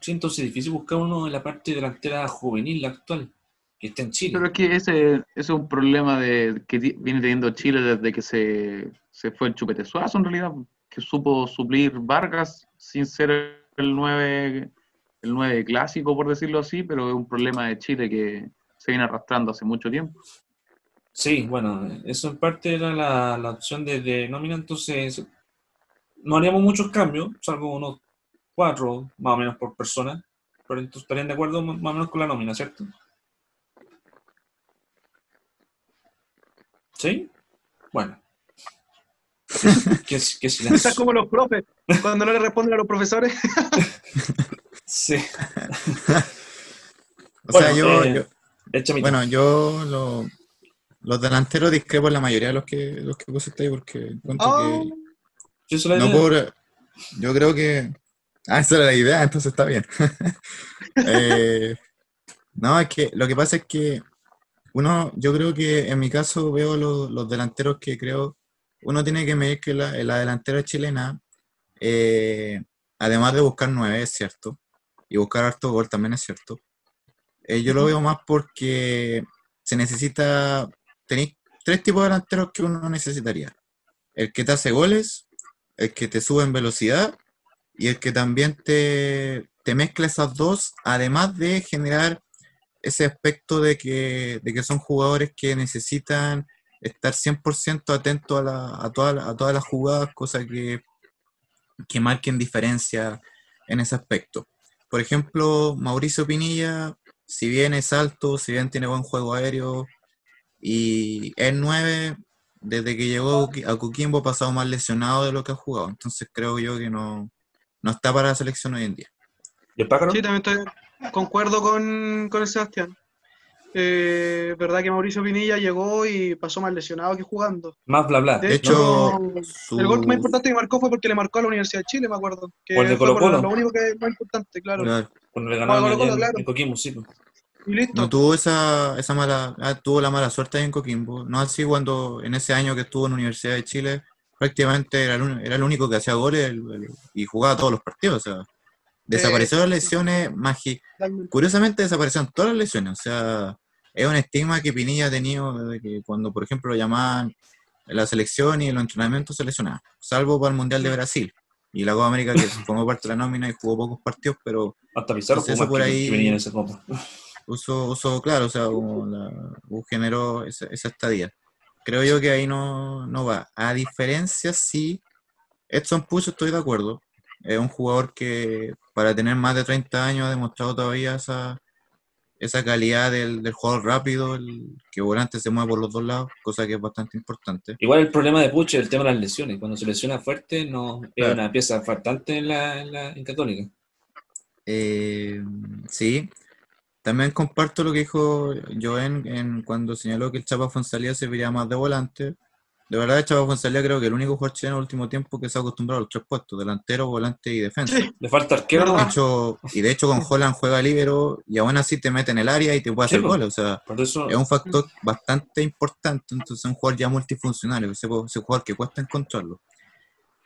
Sí, entonces es difícil buscar uno en la parte delantera juvenil actual. que esté en Chile. Pero es que ese, ese es un problema de, que viene teniendo Chile desde que se, se fue el Chupete Suazo, en realidad, que supo suplir Vargas sin ser el 9, el 9 clásico, por decirlo así, pero es un problema de Chile que se viene arrastrando hace mucho tiempo. Sí, bueno, eso en parte era la, la opción de, de nómina, entonces no haríamos muchos cambios, salvo unos cuatro más o menos por persona, pero entonces estarían de acuerdo más o menos con la nómina, ¿cierto? ¿Sí? Bueno. ¿Qué, qué silencio? Estás como los profes, cuando no le responden a los profesores. Sí. O sea, Bueno, yo, eh, yo- bueno, yo lo- los delanteros discrepo en la mayoría de los que, los que pusiste ahí porque encuentro Oh, que Yo no por, yo creo que ah, esa era la idea, entonces está bien. Eh, no, es que lo que pasa es que uno, yo creo que en mi caso veo los, los delanteros que creo, uno tiene que medir que la, la delantera chilena, eh, además de buscar nueve, es cierto, y buscar harto gol también es cierto. eh, yo lo veo más porque se necesita, tenéis tres tipos de delanteros que uno necesitaría. El que te hace goles, el que te sube en velocidad y el que también te, te mezcla esas dos, además de generar ese aspecto de que, de que son jugadores que necesitan estar 100% atentos a, la- a, toda la- a todas las jugadas, cosa que, que marquen diferencia en ese aspecto. Por ejemplo, Mauricio Pinilla, si bien es alto, si bien tiene buen juego aéreo y es 9, desde que llegó a Coquimbo ha pasado más lesionado de lo que ha jugado. Entonces creo yo que no, no está para la selección hoy en día. ¿Y el pájaro? Sí, también estoy, concuerdo con, con el Sebastián. Eh, verdad que Mauricio Pinilla llegó y pasó más lesionado que jugando. Más bla bla. De De hecho, No, su- El gol más importante que marcó fue porque le marcó a la Universidad de Chile, me acuerdo. Que O el de fue por Colo-Colo. lo único que es más importante, claro. claro, Cuando le ganaron Colo-Colo, allá en- claro. en Coquimbo, sí. Y listo. no tuvo esa, esa mala, ah, tuvo la mala suerte ahí en Coquimbo. No así cuando en ese año que estuvo en la Universidad de Chile, prácticamente era el, era el único que hacía goles el- el- y jugaba todos los partidos. O sea, desaparecieron las lesiones mágicas. Curiosamente desaparecieron todas las lesiones. O sea, es un estigma que Pinilla ha tenido desde que cuando, por ejemplo, lo llamaban la selección y en los entrenamientos se lesionaba. Salvo para el Mundial de Brasil. Y la Copa América que formó parte de la nómina y jugó pocos partidos, pero Hasta Pizarro más por ahí- que venía en esa copa. usó, usó claro, o sea, como la, generó esa, esa estadía. Creo yo que ahí no, no va. A diferencia, sí, Edson Pucho estoy de acuerdo. Es un jugador que para tener más de 30 años ha demostrado todavía esa, esa calidad del, del jugador rápido, el, que volante se mueve por los dos lados, cosa que es bastante importante. Igual el problema de Puche es el tema de las lesiones. Cuando se lesiona fuerte, no es una pieza faltante en la, en la en Católica. Eh, sí, también comparto lo que dijo Joen en, cuando señaló que el Chapa Fonsalía serviría más de volante. De verdad, el Chapa Fonsalía creo que el único jugador chileno en el último tiempo que se ha acostumbrado a los tres puestos, delantero, volante y defensa. Sí, Le falta arquero, De ¿no? hecho, y de hecho con Holland juega libero y aún así te mete en el área y te puede Sí, hacer po. goles. O sea, eso, es un factor bastante importante. Entonces, es un jugador ya multifuncional, ese, ese jugador que cuesta encontrarlo.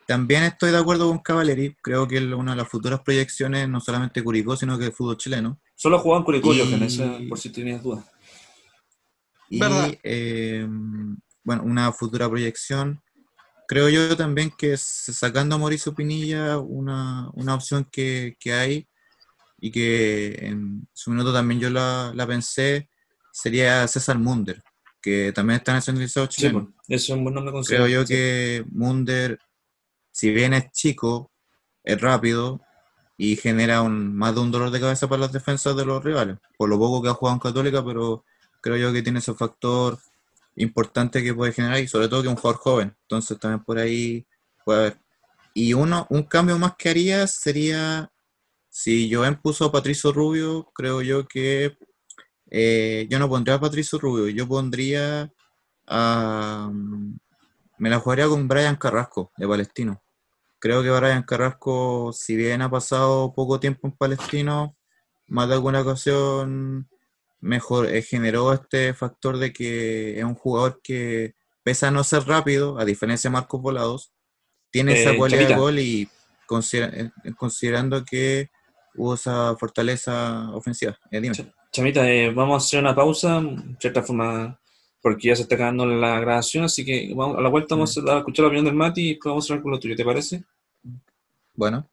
También estoy de acuerdo con Cavaleri. Creo que es una de las futuras proyecciones, no solamente Curicó, sino que del fútbol chileno. solo jugaba en Curicó, Y- Johan, esa- por si tenías dudas. Y Verdad. eh, bueno, una futura proyección. Creo yo también que sacando a Mauricio Pinilla, una, una opción que, que hay y que en su minuto también yo la, la pensé, sería César Munder, que también está nacionalizado Sí, chileno. pues, eso es un buen nombre. Creo yo que Munder, si bien es chico, es rápido y genera un, más de un dolor de cabeza para las defensas de los rivales. Por lo poco que ha jugado en Católica, pero creo yo que tiene ese factor importante que puede generar y sobre todo que un jugador joven. Entonces también por ahí puede haber. Y uno, un cambio más que haría sería, si Joven puso a Patricio Rubio, creo yo que eh, yo no pondría a Patricio Rubio, yo pondría a... Me la jugaría con Brian Carrasco, de Palestino. Creo que Brian Carrasco, si bien ha pasado poco tiempo en Palestino, más de alguna ocasión mejor eh, generó este factor de que es un jugador que, pese a no ser rápido, a diferencia de Marcos Volados, tiene esa Eh, cualidad de gol y considera- eh, considerando que hubo esa fortaleza ofensiva. Eh. Chamita, vamos a hacer una pausa, de cierta forma, porque ya se está acabando la grabación, así que vamos, a la vuelta vamos a escuchar la opinión del Mati y después vamos a hablar con lo tuyo, ¿te parece? Bueno.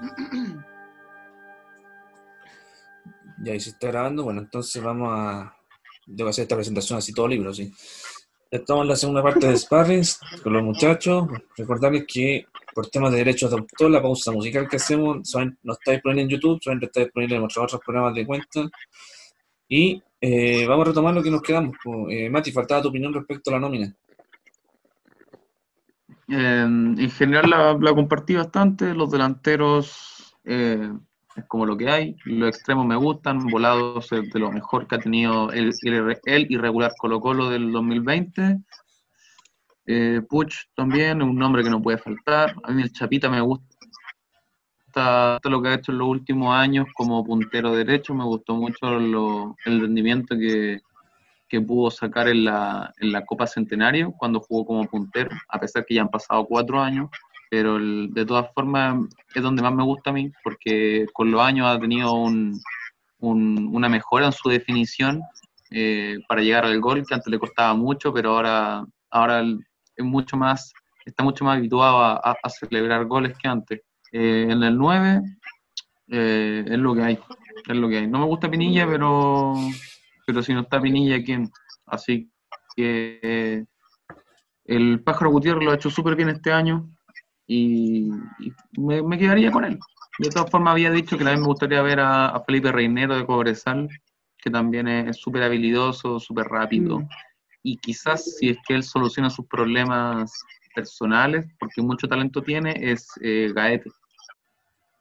Ya, y se está grabando. Bueno, entonces vamos a. Debo hacer esta presentación así, todo libro, sí. Estamos en la segunda parte de Sparrings con los muchachos. Recordarles que por temas de derechos de autor, la pausa musical que hacemos no está disponible en YouTube, solamente está disponible en nuestros otros programas de cuenta. Y eh, vamos a retomar lo que nos quedamos. Eh, Mati, faltaba tu opinión respecto a la nómina. En general la, compartí bastante, los delanteros eh, es como lo que hay, los extremos me gustan, volados es de lo mejor que ha tenido el, irregular Colo Colo del 2020. Eh, Puch también un nombre que no puede faltar. A mí el Chapita me gusta todo lo que ha hecho en los últimos años como puntero derecho, me gustó mucho lo- el rendimiento que, que pudo sacar en la, en la Copa Centenario cuando jugó como puntero, a pesar que ya han pasado cuatro años, pero el- de todas formas es donde más me gusta a mí, porque con los años ha tenido un- un- una mejora en su definición eh, para llegar al gol, que antes le costaba mucho, pero ahora, ahora es mucho más, está mucho más habituado a, a- a celebrar goles que antes. Eh, en el 9 eh, es lo que hay, es lo que hay. No me gusta Pinilla, pero pero si no está Pinilla, ¿quién? Así que eh, el Pájaro Gutiérrez lo ha hecho súper bien este año y, y me, me quedaría con él. De todas formas, había dicho que también me gustaría ver a, a Felipe Reinero de Cobresal, que también es es súper habilidoso, súper rápido. Mm. Y quizás si es que él soluciona sus problemas personales, porque mucho talento tiene, es eh, Gaete.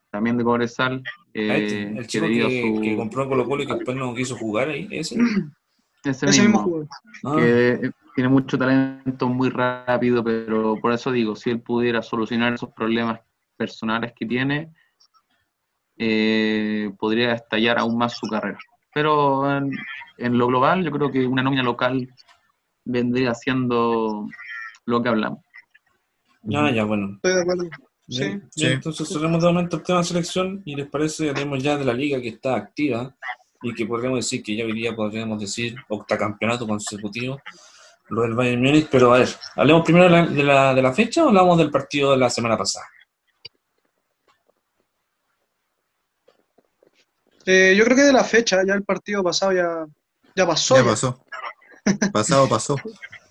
También de Cobresal. Eh, Este, el que chico que, su- que compró en Colo Colo y que después no quiso jugar ahí, ese. ese Ese mismo mismo. jugador. Ah, que tiene mucho talento, muy rápido, pero por eso digo, si él pudiera solucionar esos problemas personales que tiene, eh, podría estallar aún más su carrera. Pero en, en lo global, yo creo que una nómina local vendría siendo lo que hablamos. ya, ya, bueno. Estoy de acuerdo. Sí. entonces cerremos de momento el tema de selección y les parece, hablemos ya de la liga que está activa y que podríamos decir que ya hoy día podríamos decir octacampeonato consecutivo, lo del Bayern Múnich, pero a ver, hablemos primero de la, de la, de la fecha o hablamos del partido de la semana pasada. Eh, yo creo que de la fecha, ya el partido pasado ya, ya pasó. Ya ya. pasó. Pasado pasó.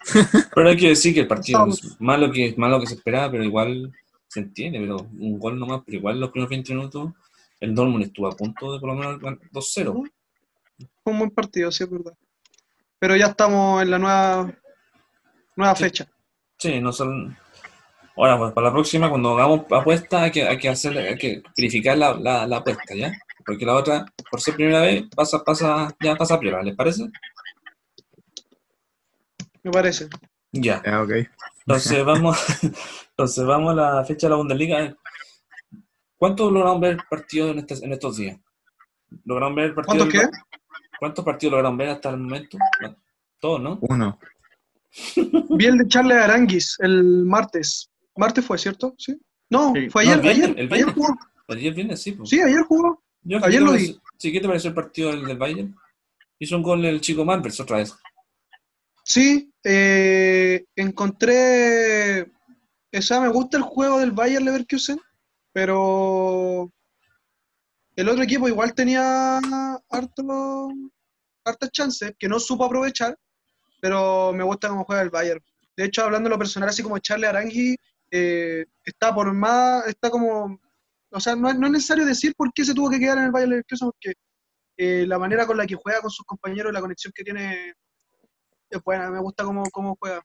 Pero hay que decir que el partido es malo que, malo que se esperaba, pero igual se entiende, pero un gol nomás, pero igual los primeros 20 minutos el Dortmund estuvo a punto de por lo menos ganar 2-0. Fue un buen partido, sí es verdad. Pero ya estamos en la nueva, nueva Sí. fecha. Sí, no son. Ahora, pues, para la próxima, cuando hagamos apuesta, hay que, hay que hacer, hay que verificar la, la, la apuesta, ¿ya? Porque la otra, por ser primera vez, pasa, pasa, ya pasa piola, ¿les parece? Me parece. Ya. Ya, ok. Entonces vamos, entonces vamos a la fecha de la Bundesliga. ¿Cuántos lograron ver partidos en, este- en estos días? ¿Lograron ver partidos? ¿Cuántos del- ¿Cuántos partidos lograron ver hasta el momento? Todos, ¿no? Uno. Vi el de Charles Aranguis el martes. Martes fue, ¿cierto? Sí. No, Sí. fue No, ayer, el viernes, ayer, el ayer viernes. jugó. Ayer viene, sí. pues. Sí, ayer jugó. Yo, ayer ¿qué lo pareció- Sí, ¿qué te pareció el partido del, del Bayern? Hizo un gol el chico Malvers otra vez. Sí, eh, encontré. O sea, me gusta el juego del Bayer Leverkusen, pero el otro equipo igual tenía harto, hartas chances que no supo aprovechar, pero me gusta cómo juega el Bayern. De hecho, hablando de lo personal, así como Charlie Arangui, eh, está por más, está como, o sea, no, no es necesario decir por qué se tuvo que quedar en el Bayern Leverkusen, porque eh, la manera con la que juega con sus compañeros, la conexión que tiene es buena, me gusta cómo, cómo juega.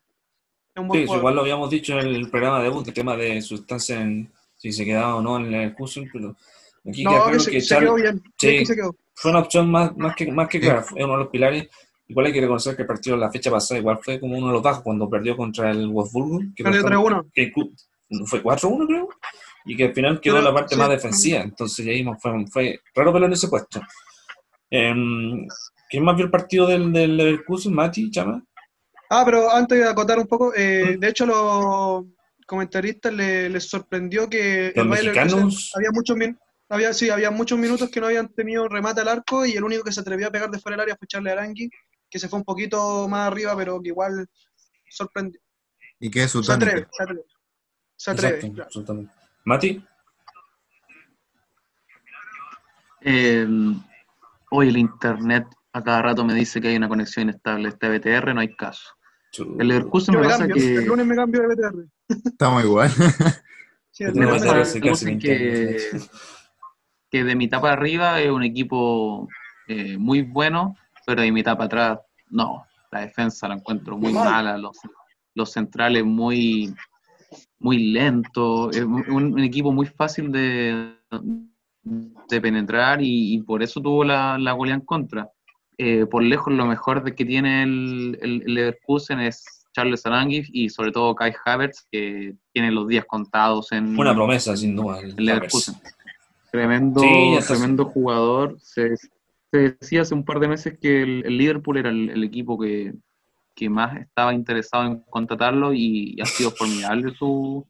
Es un buen Sí, jugador. igual lo habíamos dicho en el programa de debut, el tema de sustancia en si se quedaba o no en el curso, pero aquí No, que se, que se Charles- quedó bien. Sí. bien que se quedó. fue una opción más, más que, más que Sí. clara, es uno de los pilares. Igual hay que reconocer que el partido de la fecha pasada igual fue como uno de los bajos cuando perdió contra el Wolfsburgo, que Perdió fue- 3-1. que fue 4-1 creo, y que al final quedó Pero, la parte sí. más defensiva, entonces ya ahí fue, fue raro verlo en ese puesto. Em, ¿Quién más vio el partido del, del Leverkusen, Mati, Chama? Ah, pero antes de acotar un poco, eh, de hecho los comentaristas le- les sorprendió que Los el Bayer mexicanos. Leverkusen había muchos min- había, sí, había muchos minutos que no habían tenido remate al arco y el único que se atrevió a pegar de fuera del área fue Charlie Arangui, que se fue un poquito más arriba, pero que igual sorprendió. ¿Y qué es su Se atreve, se atreve. Se atreve, Exacto, claro. absolutamente. Mati, Eh, hoy el internet a cada rato me dice que hay una conexión inestable. Este BTR no hay caso. El Leverkusen me me pasa cambio, el que, lunes me cambio de BTR. Estamos igual. Sí, Me pasa me pasa hace cambio. casi Leverkusen 20 que, que de mitad para arriba es un equipo eh, muy bueno, pero de mitad para atrás no. La defensa la encuentro muy mala, los, los centrales muy, muy lentos, es un, un equipo muy fácil de, de penetrar y, y por eso tuvo la, la goleada en contra. Eh, por lejos lo mejor de que tiene el, el- el Leverkusen es Charles Arangis y sobre todo Kai Havertz, que tiene los días contados en, Una promesa, sin duda. el Leverkusen. Tremendo, Sí, tremendo jugador. Se, se decía hace un par de meses que el, el Liverpool era el, equipo que, que más estaba interesado en contratarlo y, y ha sido formidable su,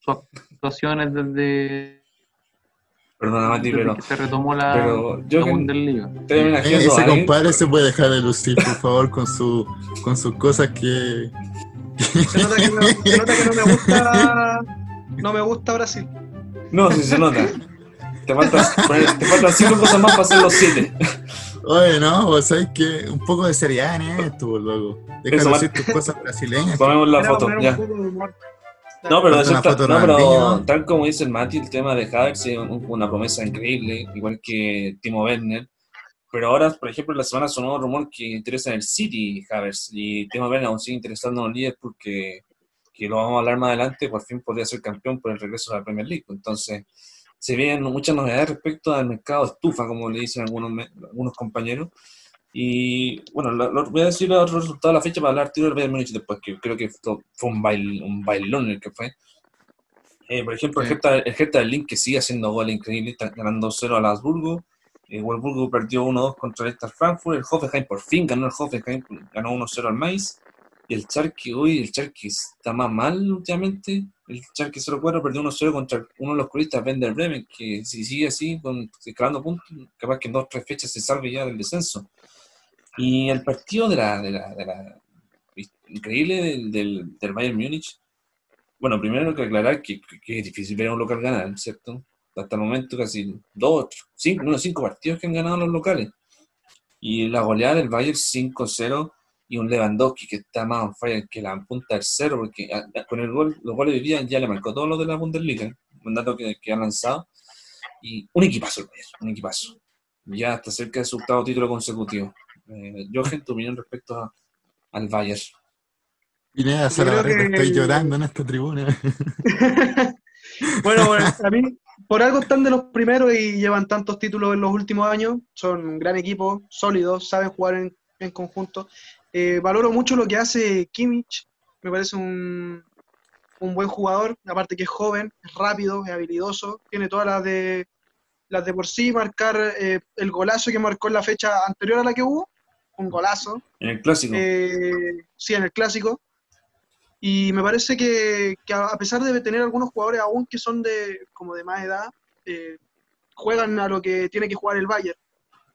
sus actuaciones desde, Perdona, Mati, pero se retomó la, pero yo la que- Bundesliga. homenajeando Ese alguien. compadre se puede dejar de lucir, por favor, con, su, con sus cosas que... Se nota que no, se nota que no me gusta. No me gusta Brasil. No, sí se nota. Te faltan, te faltan cinco cosas más para hacer los siete. Oye, no, vos sabés que un poco de seriedad en esto, loco. Deja de decir tus cosas brasileñas. Ponemos la foto, ya. No, pero, eso está- no, pero tal como dice el Mati, el tema de Havertz es un- una promesa increíble, igual que Timo Werner. Pero ahora, por ejemplo, la semana sonó un rumor que interesa en el City Havertz y Timo Werner aún sigue interesando en el Liverpool que, que lo vamos a hablar más adelante, por fin podría ser campeón por el regreso a la Premier League. Entonces, se vienen muchas novedades respecto al mercado estufa, como le dicen algunos, algunos compañeros. Y bueno, lo- lo- voy a decir los resultados de la fecha para hablar tiro del Bayern Múnich después, que creo que fue un, bail, un bailón el que fue. Eh, por ejemplo, el Sí. Hertha, el Hertha Berlín que sigue haciendo goles increíbles, ganando 0 al Habsburgo. Eh, Wolfsburgo perdió 1-2 contra el Eintracht Frankfurt. El Hoffenheim por fin ganó el Hoffenheim, ganó 1-0 al Mainz. Y el Charque, hoy el Charque está más mal últimamente. El Charque 0-4 perdió 1-0 contra uno de los coristas, Werder Bremen, que si sigue así, con, escalando puntos, capaz que en dos o tres fechas se salve ya del descenso. Y el partido de la, de la, de la- increíble del, del, del Bayern Múnich, bueno, primero hay que aclarar que, es difícil ver a un local ganar, ¿cierto? Hasta el momento casi dos, cinco, unos cinco partidos que han ganado los locales. Y la goleada del Bayern 5-0 y un Lewandowski que está más on fire que la punta del cero, porque a- a- con el gol, los goles de día ya le marcó todos los de la Bundesliga, un dato que, que han lanzado. Y un equipazo el Bayern, un equipazo. Ya está cerca de su octavo título consecutivo. Eh, Jochen, tu opinión respecto a- al Bayern. Pineda que- estoy llorando en esta tribuna. Bueno, bueno, a mí, por algo están de los primeros y llevan tantos títulos en los últimos años. Son un gran equipo, sólidos, saben jugar en, en conjunto. Eh, valoro mucho lo que hace Kimmich. Me parece un, un buen jugador. Aparte que es joven, es rápido, es habilidoso. Tiene todas las de, las de por sí. Marcar eh, el golazo que marcó en la fecha anterior a la que hubo. Un golazo. En el clásico. Eh, sí, en el clásico. Y me parece que, que a pesar de tener algunos jugadores aún que son de como de más edad, eh, juegan a lo que tiene que jugar el Bayern.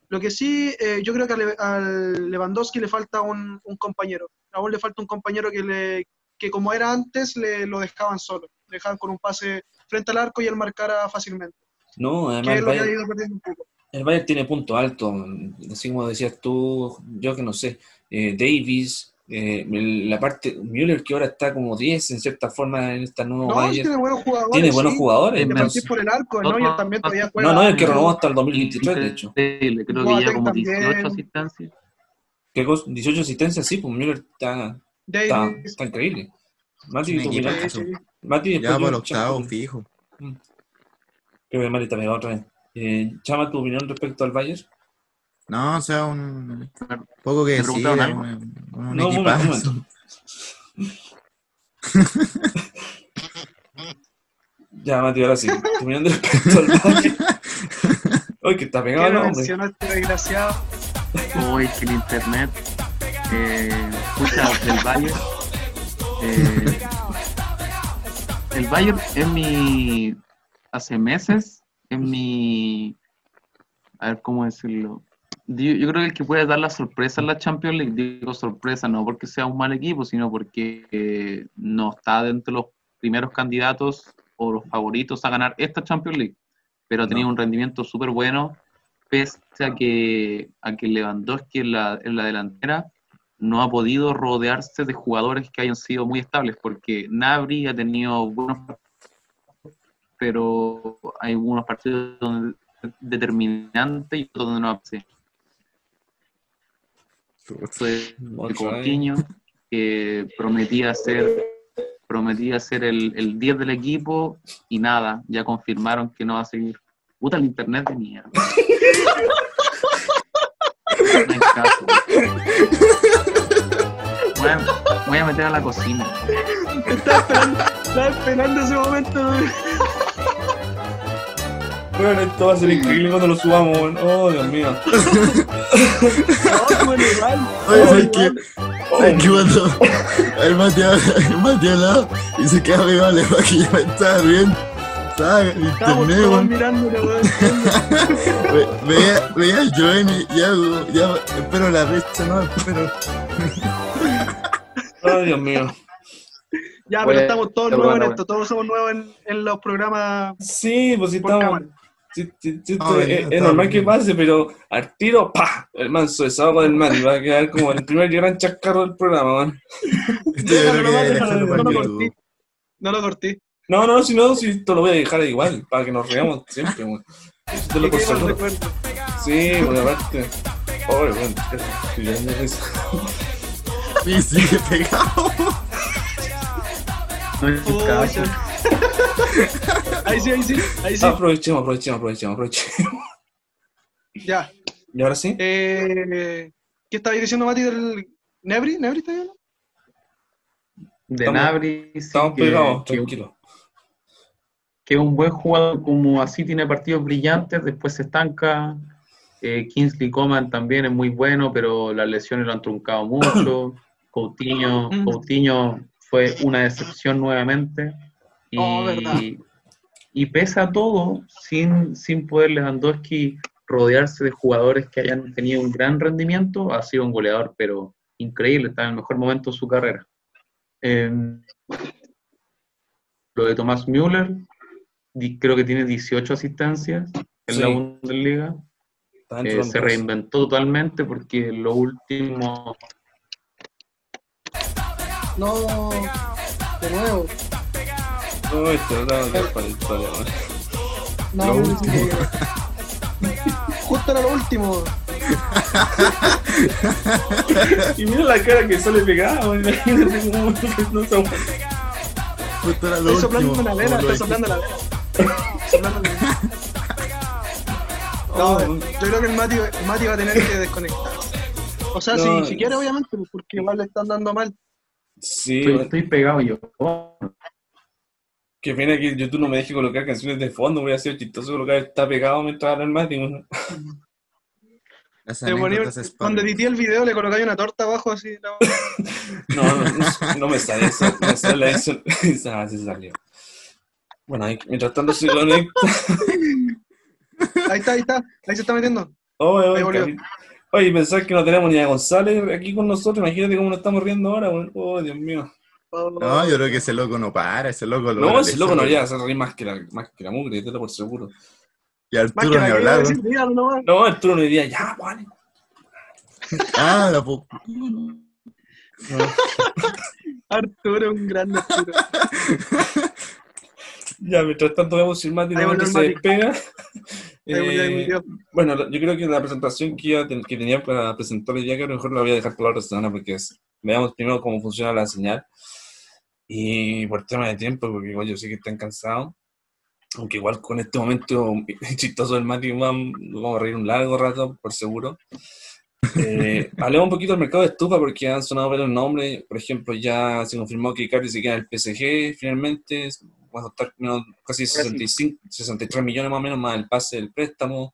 Lo que sí, eh, yo creo que al Lewandowski le falta un, un compañero. Aún le falta un compañero que, le, que como era antes, le lo dejaban solo. Le dejaban con un pase frente al arco y él marcara fácilmente. no, Que además es el lo que ha Bayern, ido perdiendo un poco. El Bayern tiene punto alto. Así como decías tú, yo que no sé, eh, Davis, eh, la parte, Müller que ahora está como 10 en cierta forma en esta nueva No, Bayern. tiene buenos jugadores. Tiene buenos sí. jugadores. Por el arco, ¿no? También todavía juega. No, no, el que renovó hasta el 2023, de hecho. Increíble, creo que Boateng ya como también. 18 asistencias. ¿Qué cosa? 18 asistencias, sí, pues Müller está, está, increíble. Mati, sí, sí. Mati, después Ya para el octavo, fijo. Creo que Mati está pegado otra vez. Eh, Chama, tu opinión respecto al Bayern. No, o sea, un poco que ¿Me decir, preguntaron algo? un, un No, equipazo. Ya, Mati, ahora sí. Tu opinión respecto al Bayern. Uy, que está ¿Qué pegado, no, hombre. este desgraciado? Hoy que el internet eh, escucha del Bayern. Eh, el Bayern es mi. Hace meses es mi. A ver cómo decirlo. Yo, yo creo que el que puede dar la sorpresa en la Champions League, digo sorpresa no porque sea un mal equipo, sino porque eh, no está dentro de los primeros candidatos o los favoritos a ganar esta Champions League, pero ha tenido No. un rendimiento súper bueno pese a que, a que Lewandowski en la, en la delantera no ha podido rodearse de jugadores que hayan sido muy estables, porque Nabri ha tenido buenos partidos, pero hay algunos partidos donde determinantes y otros donde no aparece. Fue de Coutinho, que prometía ser prometía ser el, el 10 del equipo y nada, ya confirmaron que no va a seguir. Puta el internet de mierda. No hay caso. Voy a, voy a meter a la cocina. Estaba esperando, estaba esperando ese momento. Bueno, esto va a ser increíble cuando lo subamos, weón. Oh, Dios mío. No, bueno, igual. Oye, ¿sabes igual. qué? ¿Sabes qué cuando el Mati, el al lado y se queda pegado le va que ya me estaba riendo? Estaba en internet, weón. Veía, veía a Joven y ya, ya, espero la recha, no, espero. Oh, Dios mío. Ya, pero a- estamos todos a nuevos en esto, todos somos nuevos en, en los programas Sí, pues por estamos. cámara. Sí, sí, sí, es, es normal bien. que pase, pero al tiro, ¡pa! El manso desahogo del man y va a quedar como el primer gran chascarro del programa, man. Esto no lo corté. No lo corté. No, no, si no, si esto lo voy a dejar igual, para que nos reamos siempre, man. Eso te lo por seguro. Sí, por aparte. Oh. Sí, sigue pegado. No hay Pucha. caso. Ahí sí, ahí sí, ahí sí. Aprovechemos, aprovechemos, aprovechemos, aprovechemos. Ya. ¿Y ahora sí? Eh, ¿Qué estabais diciendo, Mati, del Nebri? ¿Nebri está bien? De Estamos- Nabri, sí, Estamos que, pegados, que- tranquilo. que es un buen jugador, como así tiene partidos brillantes, después se estanca. Eh, Kingsley Coman también es muy bueno, pero las lesiones lo han truncado mucho. Coutinho, Mm. Coutinho fue una decepción nuevamente. Y, Oh, y pese a todo, sin, sin poder Lewandowski rodearse de jugadores que hayan tenido un gran rendimiento, ha sido un goleador, pero increíble, está en el mejor momento de su carrera. Eh, lo de Tomás Müller, di- creo que tiene 18 asistencias en Sí. la Bundesliga. Eh, se reinventó totalmente porque lo último No, de nuevo. No, esto no da para la historia, man. No, Lo último. Justo era lo último. Y mira la cara que sale pegada. Imagínate cómo no se aguanta. Justo era lo Estoy soplando último, una vela, estoy soplando la vela. Soplando la vela. Oh, No, yo creo que el Mati, el Mati va a tener que desconectar. O sea, No, si, si quiere, obviamente, porque igual le están dando mal. Sí, estoy, estoy pegado yo. Qué pena que YouTube no me deje colocar canciones de fondo, hubiera sido chistoso colocar está pegado mientras habla el Mati. man. Las Te ponía- anécdotas es cuando edité el video le colocáis una torta abajo así. la- No, no, no, no me sale eso. Me sale eso. Ah, sí salió. Bueno, ahí, mientras tanto se conecta. Ahí está, ahí está. Ahí se está metiendo. Oh, oh, Ahí volvió. Oye, pensar que no tenemos ni a González aquí con nosotros. Imagínate cómo nos estamos riendo ahora. Oh, Dios mío. Oh, No, yo creo que ese loco no para, ese loco lo No, ese loco no haría hacer reír más que la, más que la mugre, te lo por seguro. Y Más Arturo que ni que a hablar, decir, ¿no? Arturo no diría, ya, Juan. Ah, la po- Arturo, un gran Arturo. Ya, mientras tanto vemos si el Mati Ahí nuevamente volvió se despega. Eh. Bueno, yo creo que la presentación que, a ten- que tenía para presentar el día, que a lo mejor la voy a dejar para la otra semana porque es, veamos primero cómo funciona la señal. Y por tema de tiempo, porque igual yo sé que están cansados. Aunque igual con este momento chistoso del Mati, vamos, a reír un largo rato, por seguro. Eh, hablemos un poquito del mercado de estufa porque han sonado varios nombres. Por ejemplo, ya se confirmó que Icardi se queda en el PSG finalmente. Va a costar casi 65, 63 millones más o menos más el pase del préstamo.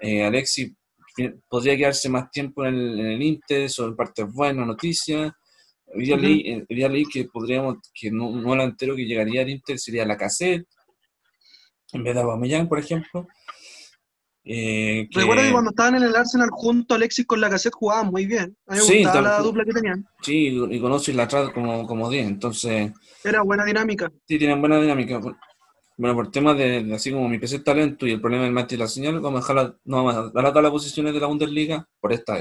Eh, Alexis fin- podría quedarse más tiempo en el, en el Inter, eso en parte es eh, hoy día leí que podríamos, que no, un delantero que llegaría al Inter sería la cassette en vez de Aubameyang, por ejemplo. Eh, que- Recuerda que cuando estaban en el Arsenal junto a Alexis con la cassette jugaban muy bien. A mí me Sí, gustaba la dupla que tenían. Sí, y conoce la atrás como, como 10, entonces Era buena dinámica. sí tienen buena dinámica. Bueno, por temas de, de así como mi PC está lento y el problema del match y la señal, vamos a dejar la, no vamos a las posiciones de la Bundesliga por esta.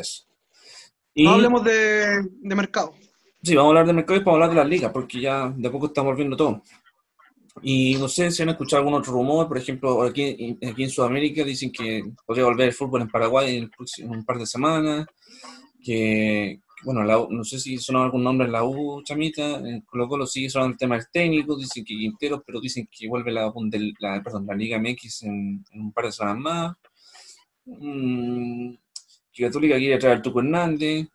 Y, No hablemos de, de mercado. Sí, vamos a hablar de mercado y vamos a hablar de las ligas, porque ya de poco estamos viendo todo. Y no sé si han escuchado algún otro rumor, por ejemplo, aquí, aquí en Sudamérica dicen que podría volver el fútbol en Paraguay en, en un par de semanas, que, bueno, la no sé si sonó algún nombre en la U, Chamita, en Colo Colo sigue sonando el tema del técnico, dicen que Quintero, pero dicen que vuelve la, la, perdón, la Liga MX en, en un par de semanas más. Mm, que Católica quiere traer a Tuco Hernández,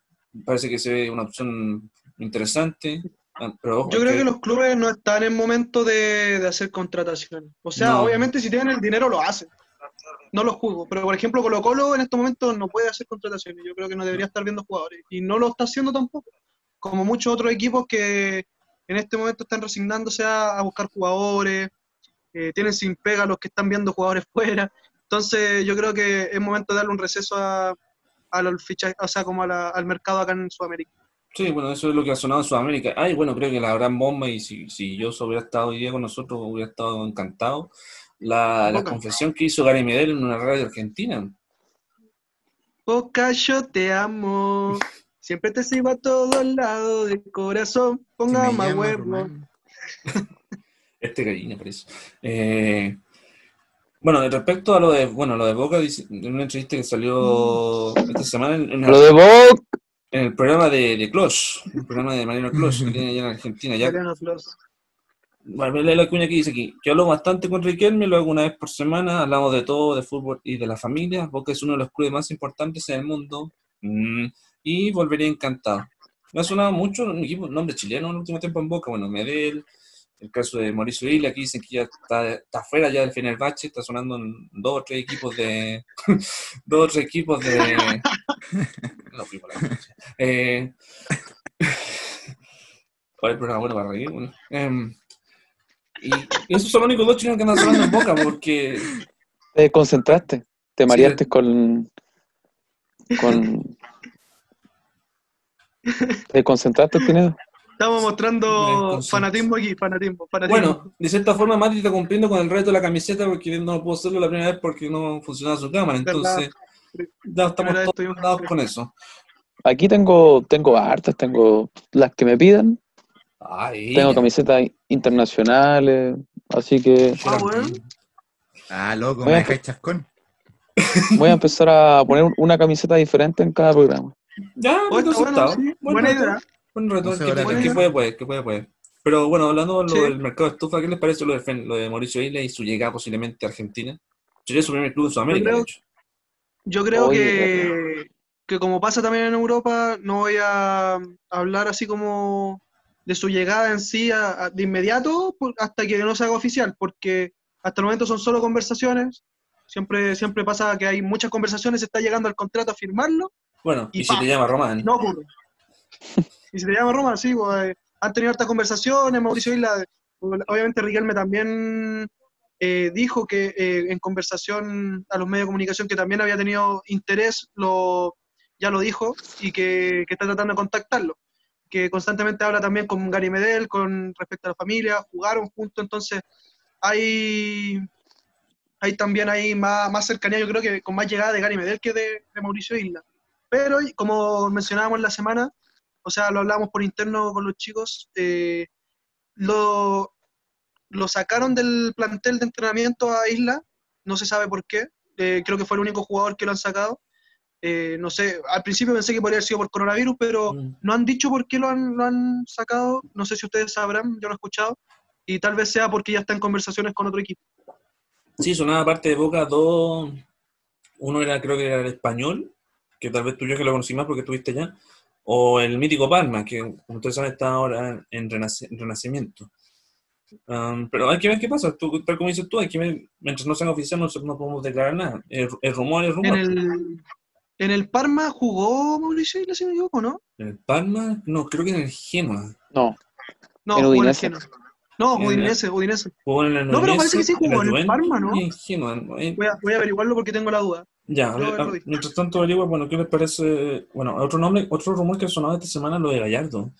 parece que se ve una opción interesante. Ah, Pero ojo, Yo creo que- que los clubes no están en momento de, de hacer contrataciones. O sea, No. obviamente si tienen el dinero lo hacen. No los juzgo. Pero por ejemplo, Colo Colo en estos momentos no puede hacer contrataciones. Yo creo que no debería estar viendo jugadores. Y no lo está haciendo tampoco. Como muchos otros equipos que en este momento están resignándose a, a buscar jugadores. eh, tienen sin pega los que están viendo jugadores fuera. Entonces yo creo que es momento de darle un receso a, a los fichajes, o sea, como a la- al mercado acá en Sudamérica. Sí, bueno, eso es lo que ha sonado en Sudamérica. Ay, bueno, creo que la gran bomba, y si, si yo hubiera estado hoy día con nosotros, hubiera estado encantado. La, la Boca. confesión que hizo Gary Medel en una radio argentina. Boca, yo te amo. Siempre te sigo a todos lados de corazón. Ponga más llama huevo. Este gallina, parece. Eh, bueno, respecto a lo de, bueno, lo de Boca, dice- en una entrevista que salió esta semana en, en Lo de Boc, en el programa de, de Clos, el programa de Mariano Clos, que tiene allá en Argentina. Ya, Mariano Flores. Bueno, lee la cuña que dice aquí, que hablo bastante con Riquelme, lo hago una vez por semana, hablamos de todo, de fútbol y de la familia, Boca es uno de los clubes más importantes en el mundo, mm, y volvería encantado. Me ha sonado mucho un equipo, nombre chileno en el último tiempo en Boca, bueno, Medel, el caso de Mauricio Isla, aquí dicen que ya está, está fuera ya del Fenerbahce, está sonando en dos o tres equipos de... dos o tres equipos de... No la noche. Eh, ¿Cuál es el programa bueno para reír? Bueno, em, y, y esos son los únicos dos chilenos que andan sonando en boca porque te concentraste, te mareaste con. con. Te concentraste, Pinedo. Estamos mostrando fanatismo aquí, fanatismo, fanatismo. bueno, de cierta forma Mati está cumpliendo con el reto de la camiseta porque no pudo hacerlo la primera vez porque no funcionaba su cámara, entonces ya estamos todos tuvimos- dados con eso. Aquí tengo, tengo hartas, tengo las que me pidan, Ay, tengo camisetas internacionales, así que Ah, bueno. Ah, loco, Voy me dejáis chascón. voy a empezar a poner una camiseta diferente en cada programa. ya, Oh, está bueno, sí, Buen buena idea. buen reto, No sé, que puede, puede, que puede, puede. Pero bueno, hablando de lo Sí. del mercado de estufa, ¿qué les parece lo de, lo de Mauricio Isla y su llegada posiblemente a Argentina? Sería su primer club en Sudamérica, creo- de hecho. Yo creo Oye, que, que como pasa también en Europa, no voy a hablar así como de su llegada en sí a- a- de inmediato hasta que no se haga oficial, porque hasta el momento son solo conversaciones. Siempre, siempre pasa que hay muchas conversaciones, se está llegando al contrato a firmarlo Bueno, y, Y si te llama Román. no ocurre. Y si te llama Roma, sí, pues, eh, han tenido hartas conversaciones, Mauricio Isla, obviamente Riquelme también eh, dijo que eh, en conversación a los medios de comunicación que también había tenido interés, lo, ya lo dijo, y que, está tratando de contactarlo. Que constantemente habla también con Gary Medel, con respecto a la familia, jugaron juntos, entonces hay, hay también ahí más, más cercanía, yo creo que con más llegada de Gary Medel que de, Mauricio Isla. Pero, como mencionábamos en la semana, o sea, lo hablamos por interno con los chicos, eh, lo, lo sacaron del plantel de entrenamiento a Isla, no se sabe por qué, eh, creo que fue el único jugador que lo han sacado. Eh, no sé, al principio pensé que podría haber sido por coronavirus, pero Mm. no han dicho por qué lo han, lo han sacado, no sé si ustedes sabrán, yo lo he escuchado, y tal vez sea porque ya está en conversaciones con otro equipo. Sí, sonaba parte de Boca dos. Uno era, creo que era el español, que tal vez tú y yo que lo conocí más porque estuviste allá. O el mítico Palma, que como ustedes saben está ahora en renacimiento. Um, pero hay que ver qué pasa. Tú, tal como dices tú, hay que ver, mientras no sea oficial no, se- no podemos declarar nada. El, el rumor es rumor. En el, en el Parma jugó Mauricio Isla, si no me equivoco, ¿no? En el Palma, no, creo que en el Genoa. No, No, En jugó Udinese. el Genoa. No, En Udinese, Udinese. Jugó en el No, pero parece que sí jugó en el Parma, ¿no? en Genoa. Eh, Voy a, voy a averiguarlo porque tengo la duda. Ya, a- mientras tanto averigua, bueno, ¿qué les parece? Bueno, otro nombre, otro rumor que ha sonado esta semana es lo de Gallardo.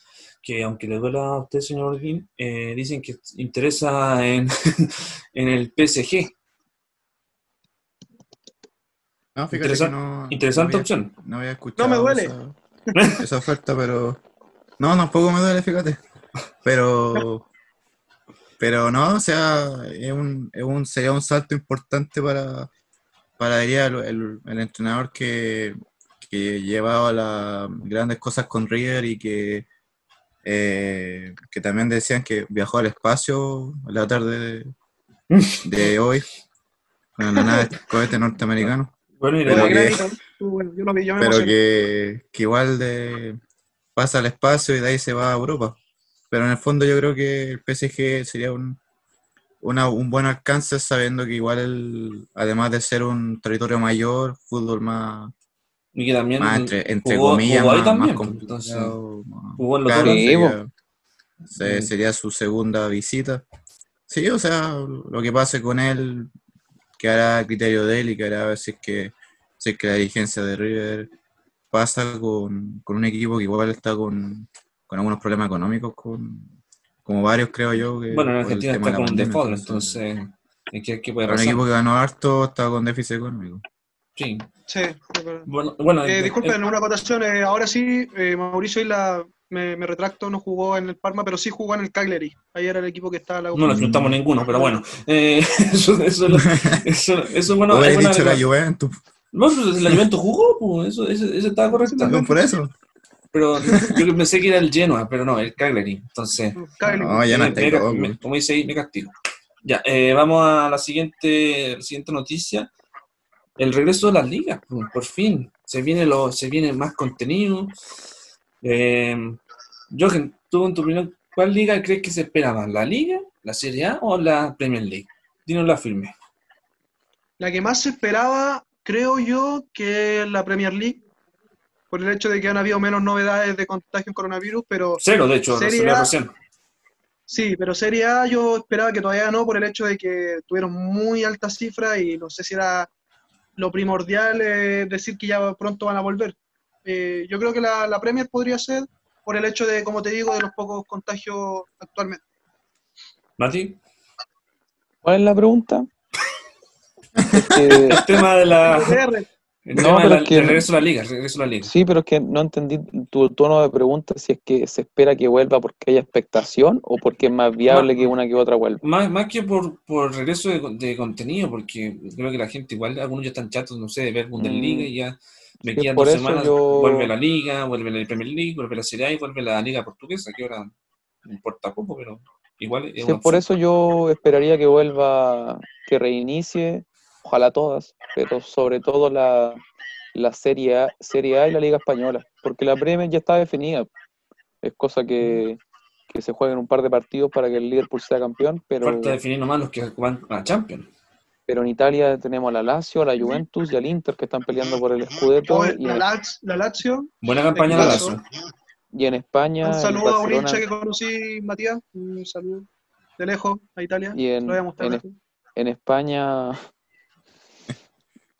Que aunque le duela a usted, señor Orguín, eh, dicen que interesa en, en el PSG. No, fíjate Interesa- que no, Interesante no había- opción. No había escuchado No me duele. Esa, esa oferta, pero... No, tampoco me duele, fíjate. Pero... Pero no, o sea, es un, es un, sería un salto importante para, para diría, el, el- el entrenador que, que llevaba las grandes cosas con River y que, eh, que también decían que viajó al espacio la tarde de, de hoy con la nave cohete norteamericano. Bueno, y Pero Era le- que- gráfico, estuvo bueno, yo lo vi, yo me pero emocioné. que, que igual de pasa al espacio y de ahí se va a Europa. Pero en el fondo yo creo que el PSG sería un, una- un buen alcance sabiendo que igual el- además de ser un territorio mayor, fútbol más, y que también más entre, entre jugó- comillas, jugó ahí más, también, más jugó en los claro, sería, se- Mm. sería su segunda visita. Sí, o sea, lo que pase con él quedará a criterio de él y quedará a ver si es que, si es que la dirigencia de River pasa con, con un equipo que igual está con, con algunos problemas económicos, con, como varios creo yo. Que, Bueno, en Argentina está con un default, entonces, ¿qué, qué puede para un pasar? equipo que ganó harto está con déficit económico. Sí. Sí. Bueno, bueno Eh, eh, disculpen, una acotación. eh, ahora sí, eh, Mauricio Isla, me, me retracto, no jugó en el Parma, pero sí jugó en el Cagliari. Ahí era el equipo que estaba la no nos enfrentamos ninguno, pero bueno. Eh, eso, eso, eso, eso es bueno. Hubiera dicho la. Juventus, No, pues la Juventus jugó, pues, eso, eso, eso estaba correcto. no, por eso. Pero yo pensé que era el Genoa, pero no, el Cagliari. Entonces, Cagliari. No, ya no está me- me- como dice ahí, me castigo. Ya, eh, vamos a la siguiente, la siguiente noticia. El regreso de las ligas, por fin. Se viene, lo, se viene más contenido. Eh, Jochen, tú en tu opinión, ¿cuál liga crees que se espera más? ¿La Liga, la Serie A o la Premier League? Dinos la firme. La que más se esperaba, creo yo, que es la Premier League, por el hecho de que han habido menos novedades de contagio en coronavirus, pero Cero, de hecho, Serie A. sí, pero Serie A yo esperaba que todavía no, por el hecho de que tuvieron muy altas cifras y no sé si era lo primordial eh, decir que ya pronto van a volver. Eh, yo creo que la, la Premier podría ser por el hecho de, como te digo, de los pocos contagios actualmente. Mati, ¿Cuál es la pregunta? Es que- el tema de la. El No, pero la- es que- regreso a la liga, regreso a la liga. sí, pero es que no entendí tu tono de pregunta si es que se espera que vuelva porque hay expectación o porque es más viable que una que otra vuelva. Más, más que por, por regreso de, de contenido, porque creo que la gente igual, algunos ya están chatos, no sé, de ver Bundesliga Mm. y ya me Sí, quedan dos semanas, yo- vuelve la Liga, vuelve la Premier League, vuelve la Serie A y vuelve la Liga Portuguesa, que ahora no importa poco, pero igual es Sí, por eso yo esperaría que vuelva, que reinicie, ojalá todas, pero sobre todo la, la Serie A, Serie A y la Liga Española, porque la Premier ya está definida. Es cosa que, que se jueguen un par de partidos para que el Liverpool sea campeón, pero, Falta definir nomás los que van a la Champions. pero en Italia tenemos a la Lazio, a la Juventus y al Inter que están peleando por el Scudetto y la, en, Laz- la Lazio. Buena campaña la. Lazio. y en España Un saludo a un hincha que conocí, Matías. Un saludo de lejos a Italia. y en, Lo voy a mostrar en, después. en España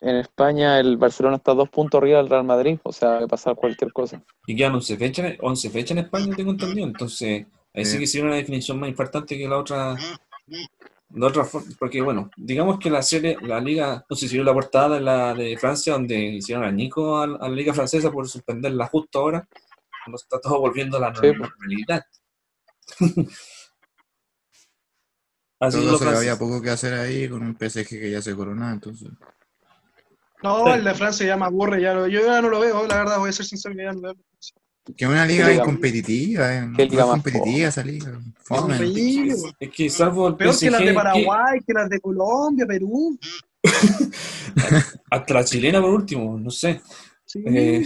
en España el Barcelona está a dos puntos arriba del Real Madrid, o sea, puede pasar cualquier cosa. Y quedan 11 fechas, 11 fechas en España, tengo entendido. Entonces, ahí sí que sería una definición más importante que la otra. La otra porque bueno, digamos que la serie, la liga, no sé si vio la portada de la de Francia, donde hicieron añico a, a la liga francesa por suspenderla justo ahora, cuando está todo volviendo a la Sí, pues. normalidad. Así que había poco que hacer ahí con un PSG que ya se coronó, entonces. No, el de Francia ya me aburre. Ya lo- yo ya no lo veo, la verdad, voy a ser sincero. que ya no lo veo. Que es una liga incompetitiva, eh. qué no liga más competitiva esa liga. Fome. Es que salvo el Peor que las de que- Paraguay, que las de Colombia, Perú. hasta la chilena por último, no sé. Sí. Eh,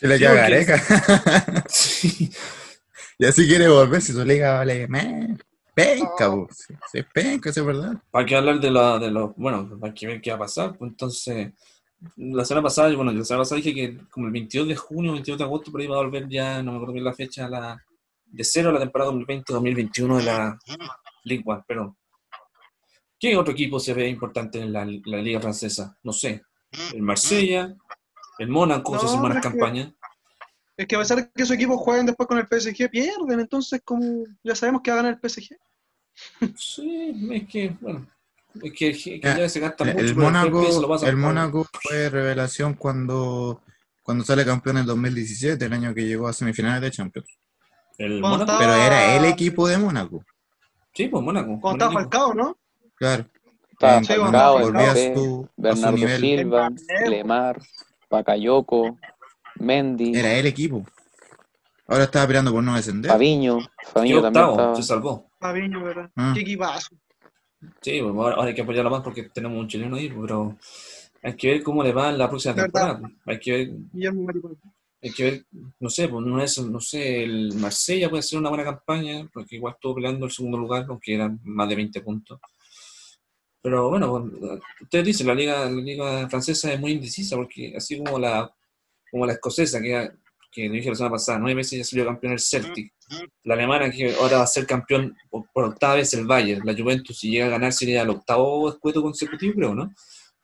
Se le Sí, queda porque- gareca. Sí. y así quiere volver, si su liga vale. meh, Penca. Sí, sí, es penca, es verdad. Para que hablar de, la, de los, bueno, para que ver qué va a pasar, pues entonces, la semana pasada, bueno, la semana pasada dije que como el 22 de junio, 22 de agosto, por ahí va a volver ya, no me acuerdo bien la fecha, la, de cero la temporada 2020-2021 de la Ligue 1, pero ¿qué otro equipo se ve importante en la, la liga francesa? No sé, el Marsella, el Mónaco, No, se hace buenas campañas. Es que a pesar de que su equipo jueguen después con el PSG, pierden. Entonces, como ya sabemos que va a ganar el PSG. Sí, es que, bueno, es que, es que Ya, se gasta mucho. El Mónaco, el por- Mónaco fue revelación cuando, cuando sale campeón en 2017, el año que llegó a semifinales de Champions. El Mónaco. Pero era el equipo de Mónaco, Sí, pues Mónaco. Cuando estaba. Falcao, ¿no? claro. Estaba Sí, Falcao, Bernardo nivel, Silva. Lemar, Bakayoko, Mendy, era el equipo. Ahora estaba peleando por no descender. Fabiño. Fabiño también octavo, estaba. se salvó. Fabiño, ¿verdad? Ah. Qué equipazo. Sí, pues ahora, hay que apoyarlo más porque tenemos un chileno ahí, pero hay que ver cómo le va en la próxima temporada. Hay que ver, hay que ver, no sé, pues no es, no sé, el Marsella puede ser una buena campaña, porque igual estuvo peleando el segundo lugar, aunque eran más de 20 puntos. Pero bueno, pues, ustedes dicen, la liga, la liga francesa es muy indecisa, porque así como la, como la escocesa, que, que dije la semana pasada, nueve veces ya salió campeón el Celtic, la alemana que ahora va a ser campeón por, por octava vez el Bayern, la Juventus si llega a ganar sería el octavo escueto consecutivo, creo, ¿no?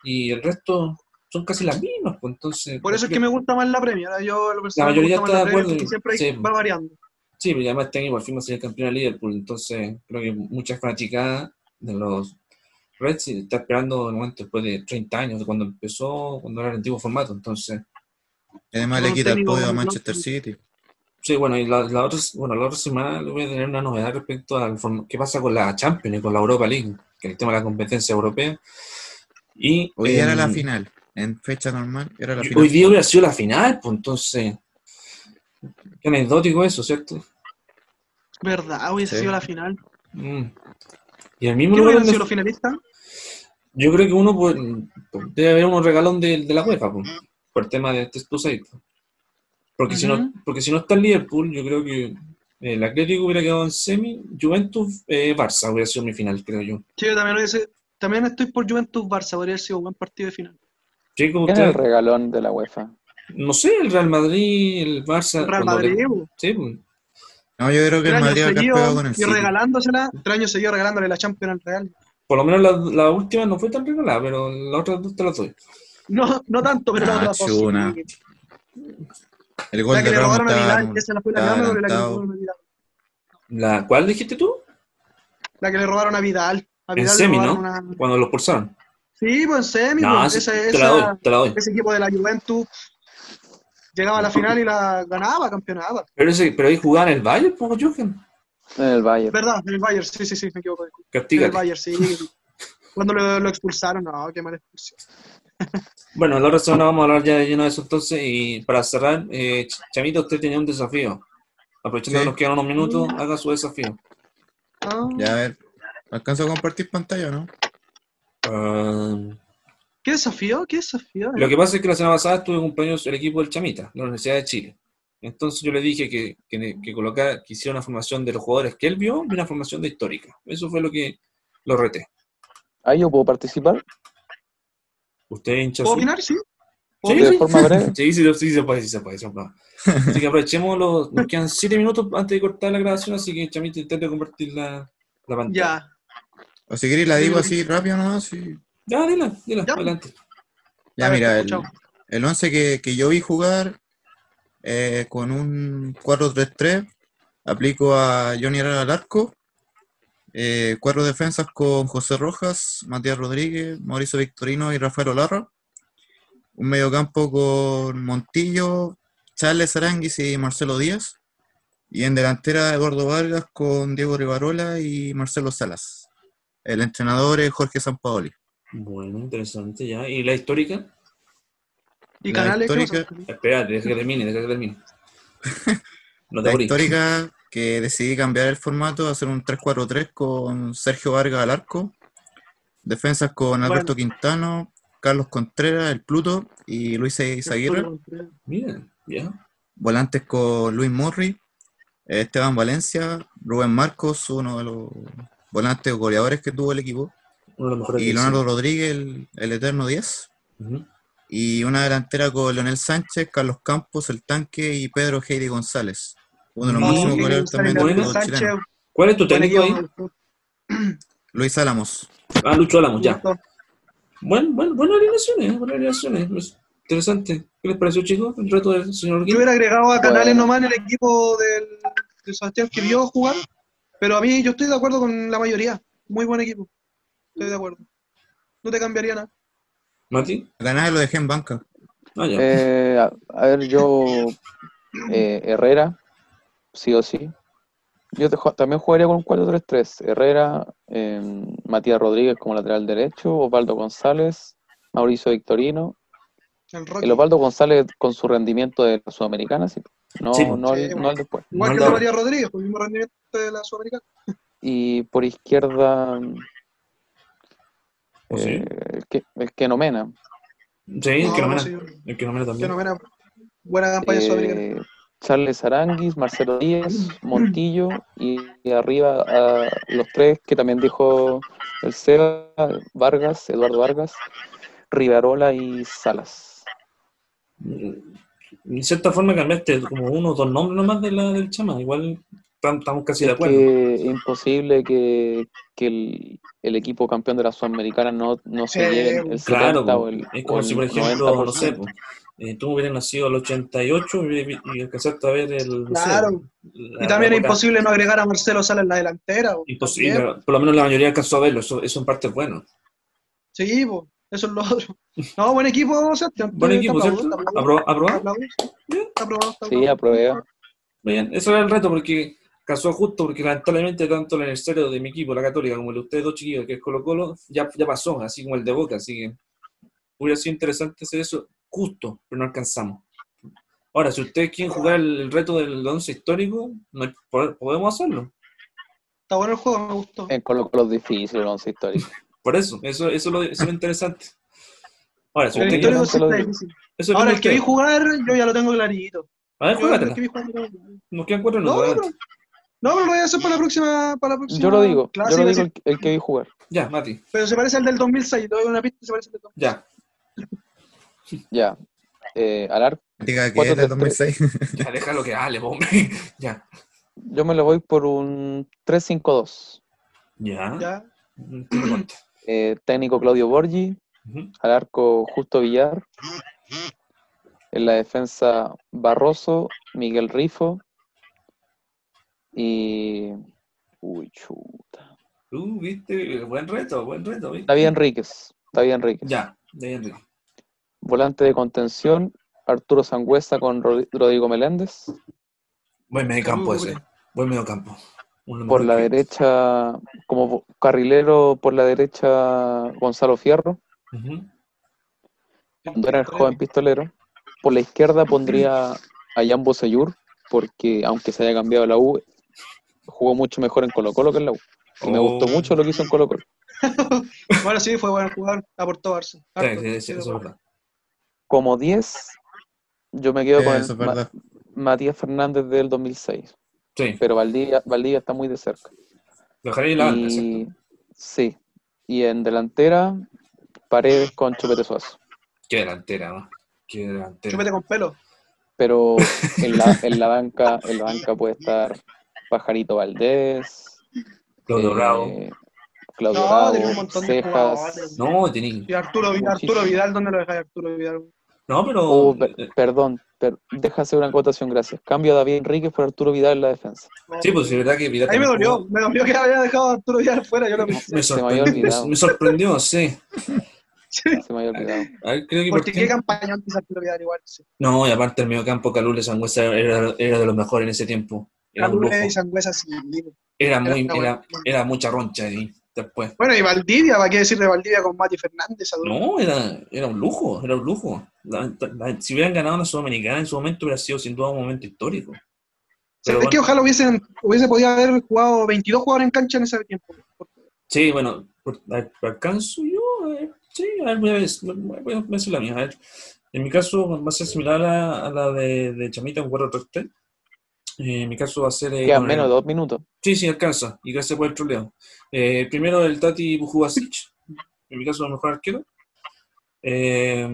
Y el resto son casi las mismas, pues entonces... Por eso es que me gusta más la Premier. ¿eh? Yo, lo La mayoría está de acuerdo siempre sí. va variando. Sí, pero además este año por fin va a ser el campeón de Liverpool, entonces creo que muchas fanaticadas de los Reds está esperando el momento después de 30 años, de cuando empezó, cuando era el antiguo formato, entonces... Además le un quita el podio a Manchester. City. Sí, bueno, y la, la otra, bueno, la otra semana le voy a tener una novedad respecto al qué pasa con la Champions y con la Europa League, que es el tema de la competencia europea. Y Hoy era la em, final, en fecha normal, era la y final. Hoy día hubiera sido la final, pues entonces... Qué anecdótico eso, ¿cierto? ¿Verdad? Hubiese Sí. sido la final. Mm. Y el mismo ¿Quién lugar sido los finalistas? Yo creo que uno pues, debe haber unos regalón de, de la UEFA, pues, por el tema de este Site. Porque, si no, porque si no está el Liverpool, yo creo que eh, el Atlético hubiera quedado en semi, Juventus, eh, Barça hubiera sido mi final, creo yo. Sí, yo también, hubiese- también estoy por Juventus Barça. Podría haber sido un buen partido de final. ¿Quién es el regalón de la UEFA? no sé, el Real Madrid, el Barça. El Real le- Madrid, sí, pues, No, yo creo que el Madrid va a quedar pegado seguidos con el y City. regalándosela, tres años seguidos regalándole la Champions al Real. por lo menos la, la última no fue tan regalada, pero la otra dos te la doy. No, no tanto, pero Ah, la. El gol La que de le robaron a Vidal, esa la fue la pero la que le adelantado. robaron a Vidal. La, ¿Cuál dijiste tú? La que le robaron a Vidal. A En Vidal semi, ¿no? una- Cuando lo expulsaron. Sí, pues en semi, No, pues, sí, esa- te la doy, te la doy. ese equipo de la Juventus llegaba a la final y la ganaba, campeonaba. Pero, ese, pero ahí jugaban el Bayern, pues, Jochen. En el Bayern. ¿Verdad? En el Bayern, sí, sí, sí, me equivoco. En el Castígate. Bayern, sí. Cuando lo, lo expulsaron, no, qué mala expulsión. Bueno, la otra semana vamos a hablar ya de lleno de eso entonces y para cerrar, eh, Ch- Chamito, usted tenía un desafío. Aprovechando Sí. que nos quedan unos minutos, haga su desafío. Ah, Ya, a ver. ¿Alcanzo a compartir pantalla o no? Ah, ¿Qué desafío? ¿Qué desafío? lo que pasa es que la semana pasada estuve cumpleaños el equipo del Chamita, la Universidad de Chile. Entonces yo le dije que, que, que colocara, que hiciera una formación de los jugadores que él vio y una formación de histórica. Eso fue lo que lo reté. ¿Ahí yo puedo participar? ¿Usted hincha ¿Puedo opinar? Sí. Sí, ¿De sí. forma breve? Sí, sí, sí, se puede, sí, se puede. se puede. Así que aprovechemos los. Nos quedan 7 minutos antes de cortar la grabación, así que Chamito intente compartir la, la pantalla. Ya. O si queréis la digo así rápido nomás. sí. Ya, dila, dila, Ya. adelante. Ya, ver, mira, el, el 11 que, que yo vi jugar eh, con un 4-3-3, aplico a Johnny Herrera al arco, eh, cuatro defensas con José Rojas, Matías Rodríguez, Mauricio Victorino y Rafael Olarra, un mediocampo con Montillo, Charles Aranguis y Marcelo Díaz, y en delantera Eduardo Vargas con Diego Rivarola y Marcelo Salas. El entrenador es Jorge Sampaoli. Bueno, interesante ya. ¿Y la histórica? ¿Y La canales? ¿qué histórica-? Espérate, deja que termine, deja que termine. No te La histórica que decidí cambiar el formato, hacer un 3-4-3 con Sergio Vargas al arco, defensas con Alberto Quintano, Carlos Contreras, el Pluto y Luis Izaguirre, Mira, ya. volantes con Luis Murray, Esteban Valencia, Rubén Marcos, uno de los volantes goleadores que tuvo el equipo, Uno de los mejores y Leonardo Rodríguez, el, el eterno 10, siglo. Ujú. y una delantera con Leonel Sánchez, Carlos Campos, el tanque y Pedro Heidi González, uno de los máximos goleadores también del fútbol Sánchez, chileno. ¿Cuál es tu técnico ahí? Luis Álamos. Ah, Lucho Álamos, ya. Bueno, bueno, buenas alineaciones, buenas alineaciones. pues, Interesante. ¿Qué les pareció, chicos? El reto del señor Yo hubiera agregado a Canales Bueno. nomás en el equipo del, de Sebastián que vio jugar, pero a mí yo estoy de acuerdo con la mayoría. Muy buen equipo. Estoy de acuerdo. No te cambiaría nada. ¿Mati? Ganar lo dejé en banca. Ah, ya. Eh, a, a ver, yo. eh, Herrera, sí o sí. Yo te también jugaría con un 4-3-3. Herrera, eh, Matías Rodríguez como lateral derecho, Osvaldo González, Mauricio Victorino. El. El Osvaldo González con su rendimiento de la Sudamericana, sí. No, Sí, no, sí, el, no el después. Igual No que la- de María Rodríguez, con el mismo rendimiento de la Sudamericana. Y por izquierda, ¿Oh, sí? eh, el, que, el que nomena. Sí, el que El que no mena que también. mena. Buena campaña sudamericana. Charles Aranguis, Marcelo Díaz, Montillo y, y arriba a los tres que también dijo el Seba, Vargas, Eduardo Vargas, Rivarola y Salas. En cierta forma cambiaste como uno o dos nombres nomás de la, del chama. Igual tam- estamos casi de Es acuerdo. que es imposible que, que el, el equipo campeón de la Sudamericana no, no se Eh, lleve el 70 Claro, o el, es o como el si, por ejemplo, no sé, 90%. po, eh, tú hubieras nacido al 88 y, y alcanzaste a ver el. no sé, Claro. la- Y también es imposible no agregar a Marcelo Sala en la delantera. po. Imposible, También. por lo menos la mayoría alcanzó a verlo, eso, eso en parte es bueno. Sí, pues, eso es lo otro. No, buen equipo, Sebastián. Buen Te- equipo, ¿cierto? te aplaudo. ¿Apro- ¿Aprobado? Aplaudo, sí. Aprueba. Bien, eso era el reto porque casó justo porque lamentablemente tanto el aniversario de mi equipo, la Católica, como el de ustedes dos chiquillos, que es Colo Colo, ya, ya pasó, así como el de Boca, así que hubiera sido interesante hacer eso justo, pero no alcanzamos. Ahora, si ustedes quieren jugar el, reto del once histórico, no podemos hacerlo. Está bueno el juego, me gustó. En Colo Colo es difícil el once histórico. Por eso, eso, eso, es lo, eso es lo interesante. Ahora, si El ustedes histórico quieren, sí está difícil. eso Ahora, el que vi jugar, yo ya lo tengo clarito. A ver, juégatela. Nos quedan cuatro No, adelante. no, pero lo voy a hacer para la próxima. Para la próxima Yo lo digo, clase, yo lo digo el, el que vi jugar. Ya, Mati, Pero se parece al del 2006. Te doy una pista y se parece al del 2006. ya. Ya. Eh, al arco, Diga que es del tres, 2006. Ya, déjalo que hable, hombre. ya. yo me lo voy por un 3-5-2. Ya. Eh, técnico Claudio Borgi, al arco Justo Villar, en la defensa Barroso, Miguel Rifo y... Uy, chuta. Uh, viste, buen reto, buen reto, ¿viste? David Enríquez, David Enríquez. Ya, de ahí Enrique. Volante de contención, Arturo Sangüesa con Rod- Rodrigo Meléndez. Buen medio campo Uh, ese. Buen medio campo. Uno Por la derecha, como carrilero, por la derecha Gonzalo Fierro, cuando era el joven pistolero. Por la izquierda pondría a Jan Bosellur, porque aunque se haya cambiado la U, jugó mucho mejor en Colo Colo que en la U. Y me Oh. gustó mucho lo que hizo en Colo Colo. Bueno, sí, fue buen jugador. Aportó Harto, sí, sí, sí, eso es verdad. Como 10, yo me quedo con el Ma-. Matías Fernández del 2006, Sí, pero Valdivia, Valdivia está muy de cerca. ahí la banda, Y sí, y en delantera, Paredes con Chupete Suazo. Qué delantera, ¿no? Qué delantera. Chúpete con pelo. Pero en la, en la banca, en la banca puede estar Pajarito Valdés, Claudio eh, Bravo. Claudio No, Bravo, tiene un montón de Cejas. No, tení. Y Arturo. Arturo Vidal, ¿dónde lo dejáis Arturo Vidal? No, pero. Oh, per- eh, perdón, per- deja hacer una acotación, gracias. Cambio a David Enríquez por Arturo Vidal en la defensa. sí, pues sí, es verdad que Vidal Ahí me también dolió, jugó. me dolió que había dejado a Arturo Vidal fuera, yo lo pensé. Me Se me había sorprendió, olvidado. me sorprendió, sí. Se me había olvidado. A ver, creo que por Porque qué- qué campaña antes Arturo Vidal igual. Sí. No, y aparte el medio campo Calule Sangüesa era, era de los mejores en ese tiempo. Era un lujo. Calule y Sangüesa sí. Era muy, Era era mucha roncha ahí después. Bueno, y Valdivia, ¿para qué decir de Valdivia con Mati Fernández? No, era, era un lujo, era un lujo. La- la- si hubieran ganado la Sudamericana en su momento hubiera sido sin duda un momento histórico. Pero es que ojalá hubiesen, hubiese podido haber jugado 22 jugadores en cancha en ese tiempo. sí, bueno, alcanzo yo, a ver, sí, a ver, voy a, ver- voy a la mía. A ver, en mi caso va a ser similar a la, a la de, de Chamita, un 4-3-3. Eh, en mi caso va a ser... eh, Quedan menos de dos minutos. Sí, sí, alcanza. Y gracias por el troleo. Eh, primero el Tati Bujubasic, en mi caso el mejor arquero. Eh,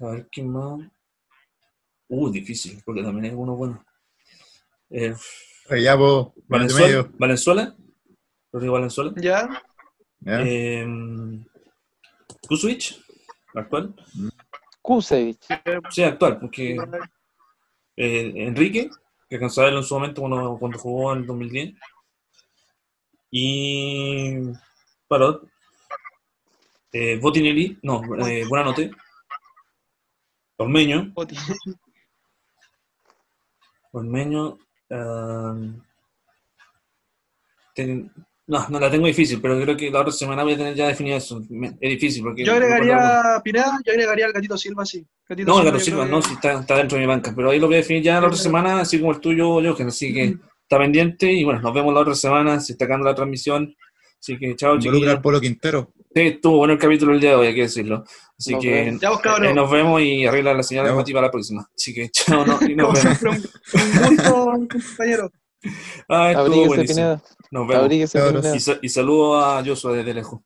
a ver, ¿quién más? Uh, difícil, porque también hay uno bueno. Eh, Rellapo, Valenzuela, medio. Valenzuela, Rodrigo Valenzuela. Ya. Eh, Kusevich, actual. Kusevich. Sí, actual, porque eh, Enrique, que verlo en su momento cuando, cuando jugó en el 2010. Y Parot. Eh, Botinelli, no, eh, Buenanote. Ormeño. Ormeño. ah, ten- no, no la tengo difícil, pero creo que la otra semana voy a tener ya definido eso. Me- Es difícil porque. Yo agregaría a Pineda, yo agregaría al Gatito Silva, sí. Gatito No, el Silva, Gato yo Silva, no, si está, está dentro de mi banca, pero ahí lo voy a definir ya la otra semana, así como el tuyo, Jochen, así que está pendiente y bueno, nos vemos la otra semana, se está acabando la transmisión, así que chao chiquillos. al Polo Quintero. Sí, estuvo bueno el capítulo el día de hoy, hay que decirlo, así Nos que eh, nos vemos y arregla la señal vos. informativa la próxima, así que chao, no, y nos vemos. siempre, un, un gusto, compañero. Ah, estuvo buenísimo. Y, y saludo a Joshua desde lejos.